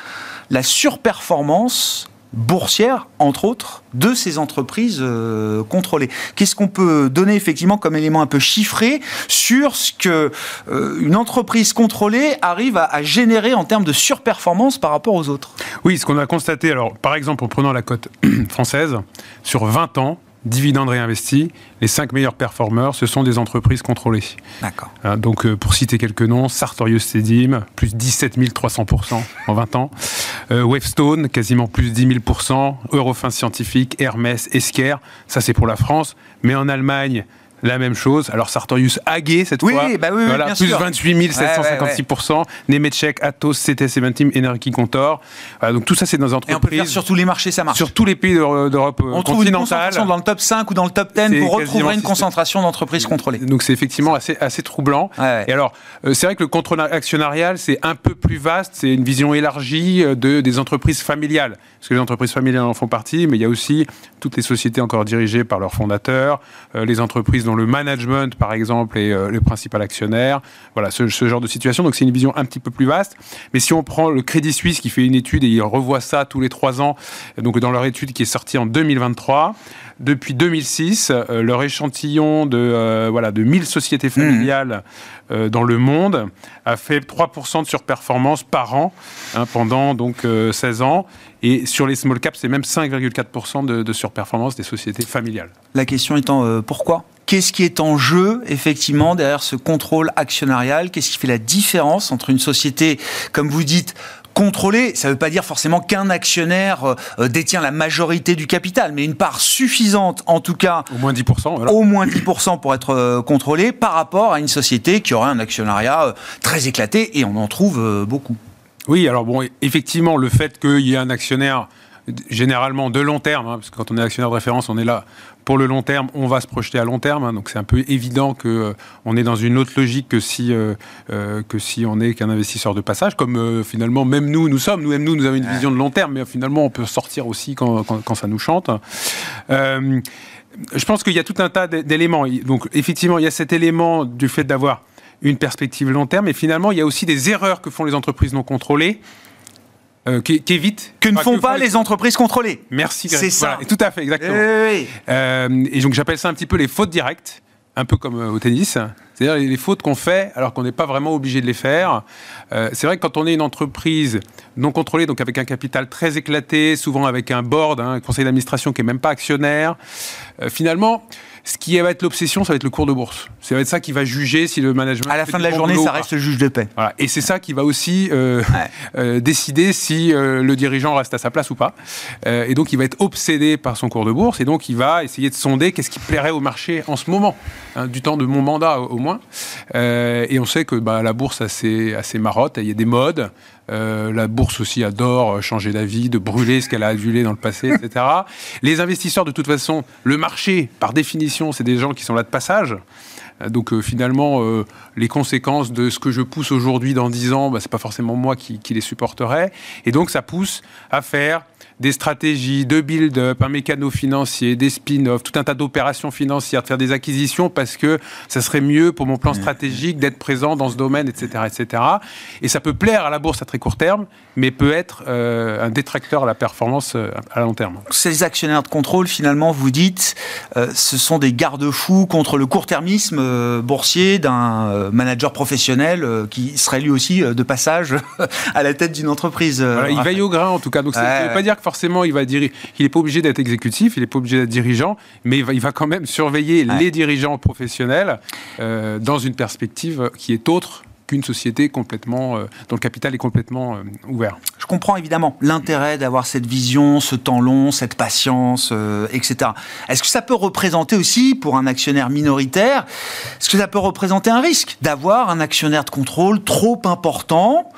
la surperformance boursière, entre autres, de ces entreprises euh, contrôlées. Qu'est-ce qu'on peut donner effectivement comme élément un peu chiffré sur ce que euh, une entreprise contrôlée arrive à, à, générer en termes de surperformance par rapport aux autres? Oui, ce qu'on a constaté, alors par exemple en prenant la cote française, sur 20 ans, dividendes réinvestis, les cinq meilleurs performeurs, ce sont des entreprises contrôlées. D'accord. Hein, donc, euh, pour citer quelques noms, Sartorius Stedim, plus 17 300% en 20 ans. Euh, Wavestone, quasiment plus 10 000%. Eurofin Scientifique, Hermès, Esquire, ça c'est pour la France. Mais en Allemagne, la même chose. Alors Sartorius Agé cette oui, fois, bah oui, voilà, plus 28 756%. Ouais, Nemetschek, Atos, CTS Eventim, Energy Contor. donc tout ça, c'est dans les entreprises. Et sur tous les marchés, ça marche. Sur tous les pays d'Europe continentale. On trouve une concentration dans le top 5 ou dans le top 10 pour retrouver une concentration d'entreprise contrôlée. Donc c'est effectivement assez, assez troublant. Et alors, euh, c'est vrai que le contrôle actionnarial, c'est un peu plus vaste. C'est une vision élargie euh, de, des entreprises familiales. Parce que les entreprises familiales en font partie, mais il y a aussi toutes les sociétés encore dirigées par leurs fondateurs, euh, les entreprises dont dont le management, par exemple, est le principal actionnaire. Voilà, ce, ce genre de situation. Donc c'est une vision un petit peu plus vaste. Mais si on prend le Crédit Suisse qui fait une étude et il revoit ça tous les trois ans, donc dans leur étude qui est sortie en 2023, depuis 2006, euh, leur échantillon de, euh, voilà, de 1000 sociétés mmh. familiales euh, dans le monde a fait 3% de surperformance par an hein, pendant donc 16 ans. Et sur les small caps, c'est même 5,4% de, de, surperformance des sociétés familiales. La question étant pourquoi? Qu'est-ce qui est en jeu, effectivement, derrière ce contrôle actionnarial? Qu'est-ce qui fait la différence entre une société, comme vous dites, contrôler, ça ne veut pas dire forcément qu'un actionnaire euh, euh, détient la majorité du capital, mais une part suffisante, en tout cas, au moins 10%, au moins 10% pour être euh, contrôlé par rapport à une société qui aurait un actionnariat très éclaté, et on en trouve beaucoup. Oui, alors bon, effectivement, le fait qu'il y ait un actionnaire généralement de long terme, hein, parce que quand on est actionnaire de référence, on est là pour le long terme, on va se projeter à long terme. Hein, donc c'est un peu évident que euh, on est dans une autre logique que si euh, euh, que si on n'est qu'un investisseur de passage, comme finalement même nous nous sommes. Nous même nous nous avons une vision de long terme, mais finalement on peut sortir aussi quand, quand, ça nous chante. je pense qu'il y a tout un tas d'éléments. Donc effectivement, il y a cet élément du fait d'avoir une perspective long terme, mais finalement il y a aussi des erreurs que font les entreprises non contrôlées euh, qui, évite. Que ne font pas les... entreprises contrôlées. Merci. C'est ça. tout à fait, exactement. Euh, et donc j'appelle ça un petit peu les fautes directes, un peu comme euh, au tennis. C'est-à-dire les fautes qu'on fait alors qu'on n'est pas vraiment obligé de les faire. c'est vrai que quand on est une entreprise non contrôlée, donc avec un capital très éclaté, souvent avec un board, hein, un conseil d'administration qui est même pas actionnaire, finalement ce qui va être l'obsession, ça va être le cours de bourse. Ça va être ça qui va juger si le management. À la fin de la journée, ça reste le juge de paix. Voilà. Et c'est ça qui va aussi euh, euh, décider si euh, le dirigeant reste à sa place ou pas. et donc, il va être obsédé par son cours de bourse. Et donc, il va essayer de sonder qu'est-ce qui plairait au marché en ce moment, hein, du temps de mon mandat au, moins. et on sait que bah, la bourse a ses, a ses marottes. Il y a des modes. Euh, la bourse aussi adore changer d'avis, de brûler ce qu'elle a adulé dans le passé, etc. Les investisseurs, de toute façon, le marché, par définition, c'est des gens qui sont là de passage. Euh, donc euh, finalement, les conséquences de ce que je pousse aujourd'hui dans 10 ans, bah, c'est pas forcément moi qui, qui, les supporterai. Et donc ça pousse à faire des stratégies de build-up, un mécano financier, des spin-offs, tout un tas d'opérations financières, de faire des acquisitions parce que ça serait mieux pour mon plan mmh. stratégique d'être présent dans ce domaine, etc., etc. Et ça peut plaire à la bourse à très court terme, mais peut être euh, un détracteur à la performance euh, à long terme. Ces actionnaires de contrôle, finalement, vous dites, euh, ce sont des garde-fous contre le court-termisme boursier d'un manager professionnel qui serait lui aussi de passage à la tête d'une entreprise. il veille au grain, en tout cas. Donc, ça ne veut pas dire que forcément, il va il n'est pas obligé d'être exécutif, il n'est pas obligé d'être dirigeant, mais il va, il va quand même surveiller les dirigeants professionnels dans une perspective qui est autre qu'une société complètement, euh, dont le capital est complètement euh, ouvert. Je comprends évidemment l'intérêt d'avoir cette vision, ce temps long, cette patience, euh, etc. Est-ce que ça peut représenter aussi, pour un actionnaire minoritaire, est-ce que ça peut représenter un risque d'avoir un actionnaire de contrôle trop important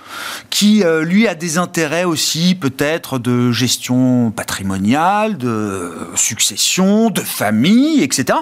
qui, lui, a des intérêts aussi peut-être de gestion patrimoniale, de succession, de famille, etc.,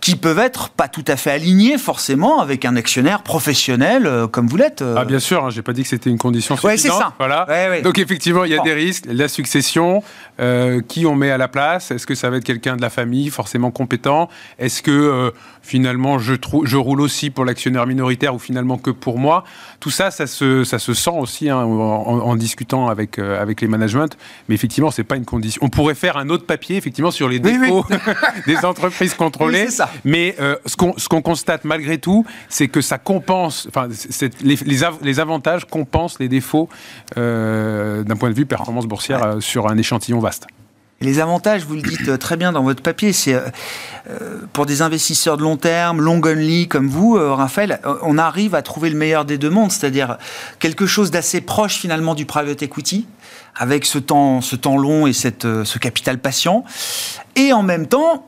qui peuvent être pas tout à fait alignés forcément avec un actionnaire professionnel euh, comme vous l'êtes. Euh. Ah bien sûr, hein, j'ai pas dit que c'était une condition suffisante. Ouais, c'est ça. Voilà. Donc effectivement, il y a des risques. La succession, euh, qui on met à la place? Est-ce que ça va être quelqu'un de la famille forcément compétent? Est-ce que finalement je, je roule aussi pour l'actionnaire minoritaire ou finalement que pour moi Tout ça, ça se, ça se sent aussi hein, en, discutant avec, avec les managements. Mais effectivement, c'est pas une condition. On pourrait faire un autre papier effectivement sur les défauts des entreprises contrôlées. ça. Mais euh, ce qu'on constate malgré tout, c'est que ça compense, enfin, les, les, avantages compensent les défauts euh, d'un point de vue performance boursière euh, sur un échantillon vaste. Les avantages, vous le dites très bien dans votre papier, c'est pour des investisseurs de long terme, long only comme vous, Raphaël, on arrive à trouver le meilleur des deux mondes, c'est-à-dire quelque chose d'assez proche finalement du private equity, avec ce temps, ce temps long et cette, ce capital patient, et en même temps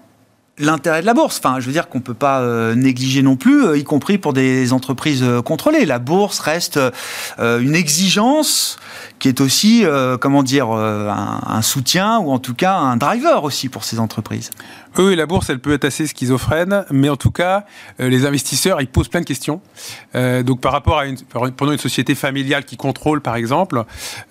l'intérêt de la bourse. Je veux dire qu'on peut pas euh, négliger non plus, euh, y compris pour des entreprises euh, contrôlées. La bourse reste une exigence qui est aussi, comment dire, un, soutien ou en tout cas un driver aussi pour ces entreprises. Oui, la bourse, elle peut être assez schizophrène, mais en tout cas, euh, les investisseurs, ils posent plein de questions. Euh, donc, par rapport à une, une société familiale qui contrôle, par exemple,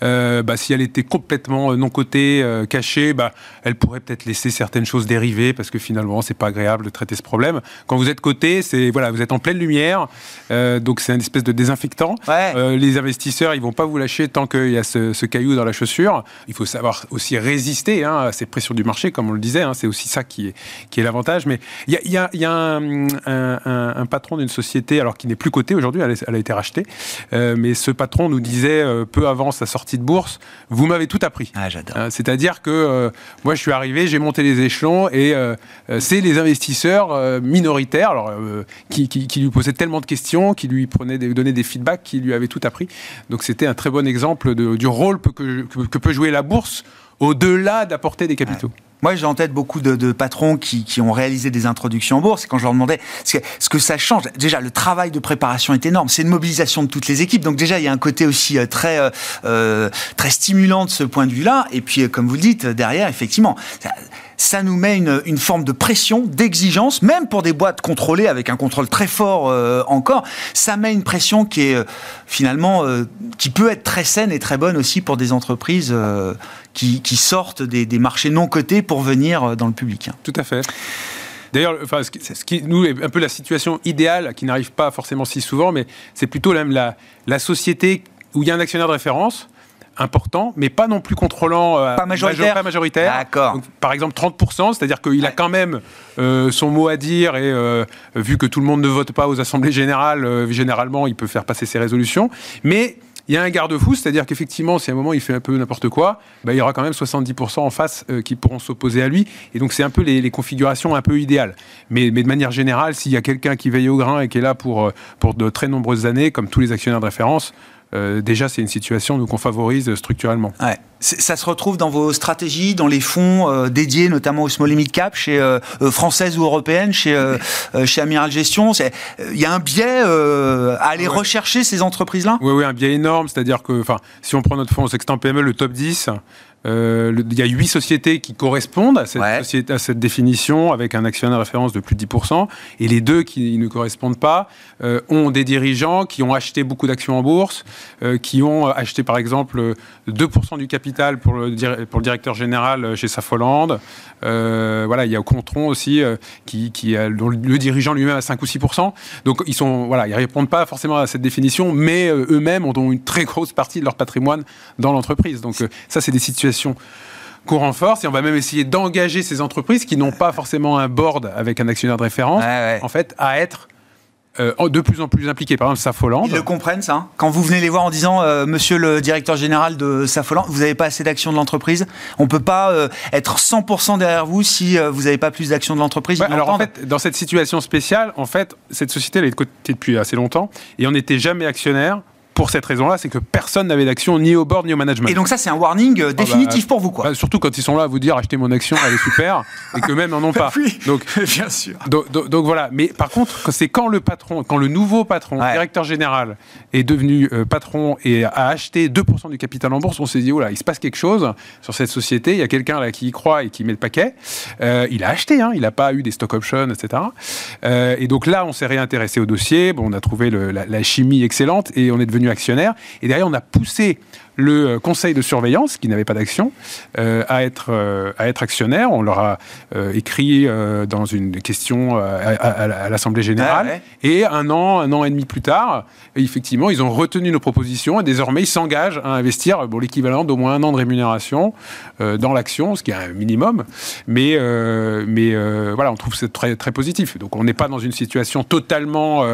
euh, bah, si elle était complètement non cotée, cachée, bah, elle pourrait peut-être laisser certaines choses dériver parce que finalement, c'est pas agréable de traiter ce problème. Quand vous êtes coté, c'est voilà, vous êtes en pleine lumière, donc c'est une espèce de désinfectant. les investisseurs, ils vont pas vous lâcher tant qu'il y a ce, caillou dans la chaussure. Il faut savoir aussi résister hein, à ces pressions du marché, comme on le disait. Hein, c'est aussi ça qui qui est l'avantage. Mais il y a, un, patron d'une société, alors qui n'est plus coté aujourd'hui, elle, a été rachetée, euh, mais ce patron nous disait euh, peu avant sa sortie de bourse, vous m'avez tout appris. Ah, j'adore. Euh, c'est-à-dire que moi, je suis arrivé, j'ai monté les échelons, et c'est les investisseurs minoritaires, alors, qui, lui posaient tellement de questions, qui lui prenaient des, donnaient des feedbacks, qui lui avaient tout appris. Donc c'était un très bon exemple du rôle que, que, peut jouer la bourse au-delà d'apporter des capitaux. Moi, j'ai en tête beaucoup de, patrons qui, ont réalisé des introductions en bourse. Et quand je leur demandais ce que, ce que ça change, déjà, le travail de préparation est énorme. C'est une mobilisation de toutes les équipes. Donc déjà, il y a un côté aussi euh, très, euh, euh, très stimulant de ce point de vue-là. Et puis, comme vous le dites, derrière, effectivement, ça, nous met une, une forme de pression, d'exigence, même pour des boîtes contrôlées avec un contrôle très fort encore. Ça met une pression qui est finalement, qui peut être très saine et très bonne aussi pour des entreprises qui, sortent des, marchés non cotés pour venir euh, dans le public. Hein. Tout à fait. D'ailleurs, enfin, ce, qui, nous, est un peu la situation idéale, qui n'arrive pas forcément si souvent, mais c'est plutôt même la, la société où il y a un actionnaire de référence, important, mais pas non plus contrôlant. Euh, pas majoritaire. pas majoritaire. D'accord. Par exemple, 30%, c'est-à-dire qu'il a quand même euh, son mot à dire et vu que tout le monde ne vote pas aux assemblées générales, généralement, il peut faire passer ses résolutions. Mais il y a un garde-fou, c'est-à-dire qu'effectivement, si à un moment il fait un peu n'importe quoi, bah, il y aura quand même 70% en face euh, qui pourront s'opposer à lui. Et donc c'est un peu les, configurations un peu idéales. Mais, de manière générale, s'il y a quelqu'un qui veille au grain et qui est là pour, euh, pour de très nombreuses années, comme tous les actionnaires de référence, euh, déjà, c'est une situation qu'on favorise structurellement. Ouais. Ça se retrouve dans vos stratégies, dans les fonds euh, dédiés notamment au small limit cap, chez euh, françaises ou européennes, chez, chez Amiral Gestion. Il y a un biais à aller rechercher ces entreprises-là? Oui, oui, un biais énorme. C'est-à-dire que si on prend notre fonds Sextant PME, le top 10, euh, il y a huit sociétés qui correspondent à cette, à cette définition avec un actionnaire de référence de plus de 10%. Et les deux qui ne correspondent pas euh, ont des dirigeants qui ont acheté beaucoup d'actions en bourse, euh, qui ont acheté par exemple 2% du capital pour le, pour le directeur général chez Safoland. voilà, il y a Contron aussi qui, qui a, dont le dirigeant lui-même a 5 ou 6%. Donc ils sont voilà, ils répondent pas forcément à cette définition, mais eux-mêmes ont une très grosse partie de leur patrimoine dans l'entreprise. Donc ça, c'est des situations qu'on renforce et on va même essayer d'engager ces entreprises qui n'ont pas forcément un board avec un actionnaire de référence, en fait, à être euh, de plus en plus impliqués. Par exemple, Safoland. Ils le comprennent, ça Quand vous venez les voir en disant euh, Monsieur le directeur général de Safoland, vous n'avez pas assez d'actions de l'entreprise. On ne peut pas euh, être 100% derrière vous si vous n'avez pas plus d'actions de l'entreprise Alors, en fait, dans cette situation spéciale, en fait, cette société, elle est de côté depuis assez longtemps et on n'était jamais actionnaire pour cette raison-là, c'est que personne n'avait d'action ni au board ni au management. Et donc ça, c'est un warning euh, ah bah, définitif pour vous, quoi. Bah, surtout quand ils sont là à vous dire achetez mon action, elle est super, et que même n'en ont pas. Oui, donc bien sûr. Donc, voilà. Mais par contre, c'est quand le patron, quand le nouveau patron, directeur général, est devenu euh, patron et a acheté 2% du capital en bourse, on s'est dit oh là, il se passe quelque chose sur cette société. Il y a quelqu'un là qui y croit et qui met le paquet. Euh, il a acheté, hein, il n'a pas eu des stock options, etc. et donc là, on s'est réintéressé au dossier. Bon, on a trouvé la, la chimie excellente et on est devenu actionnaire. Et derrière, on a poussé le euh, conseil de surveillance, qui n'avait pas d'action, euh, à, être, euh, à être actionnaire. On leur a écrit dans une question à, l'Assemblée générale. Et un an, un an et demi plus tard, effectivement, ils ont retenu nos propositions et désormais ils s'engagent à investir bon, l'équivalent d'au moins un an de rémunération dans l'action, ce qui est un minimum. Mais, mais voilà, on trouve ça très, très positif. Donc on n'est pas dans une situation totalement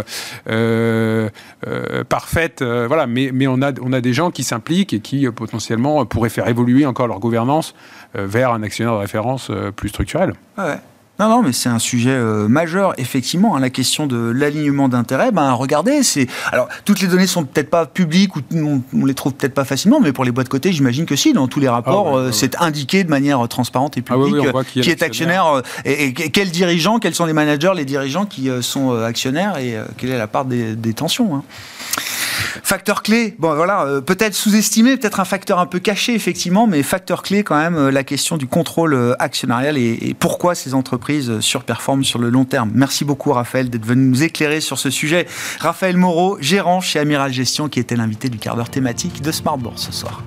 parfaite, voilà, mais, mais on, a, on a des gens qui s'impliquent et qui euh, potentiellement euh, pourraient faire évoluer encore leur gouvernance euh, vers un actionnaire de référence plus structurel. Ouais. Non, non, mais c'est un sujet majeur, effectivement. Hein, la question de l'alignement d'intérêts, ben, regardez, c'est. Alors, toutes les données sont peut-être pas publiques ou on, ne les trouve peut-être pas facilement, mais pour les boîtes côté, j'imagine que si, dans tous les rapports, ah c'est indiqué de manière transparente et ah publique qui, est actionnaire, et, quels dirigeants, quels sont les managers, les dirigeants qui sont actionnaires et quelle est la part des, tensions. Hein. Facteur clé, bon voilà, euh, peut-être sous-estimé, peut-être un facteur un peu caché effectivement, mais facteur clé quand même euh, la question du contrôle euh, actionnarial et, pourquoi ces entreprises surperforment sur le long terme. Merci beaucoup Raphaël d'être venu nous éclairer sur ce sujet. Raphaël Moreau, gérant chez Amiral Gestion, qui était l'invité du quart d'heure thématique de Smart Bourse ce soir.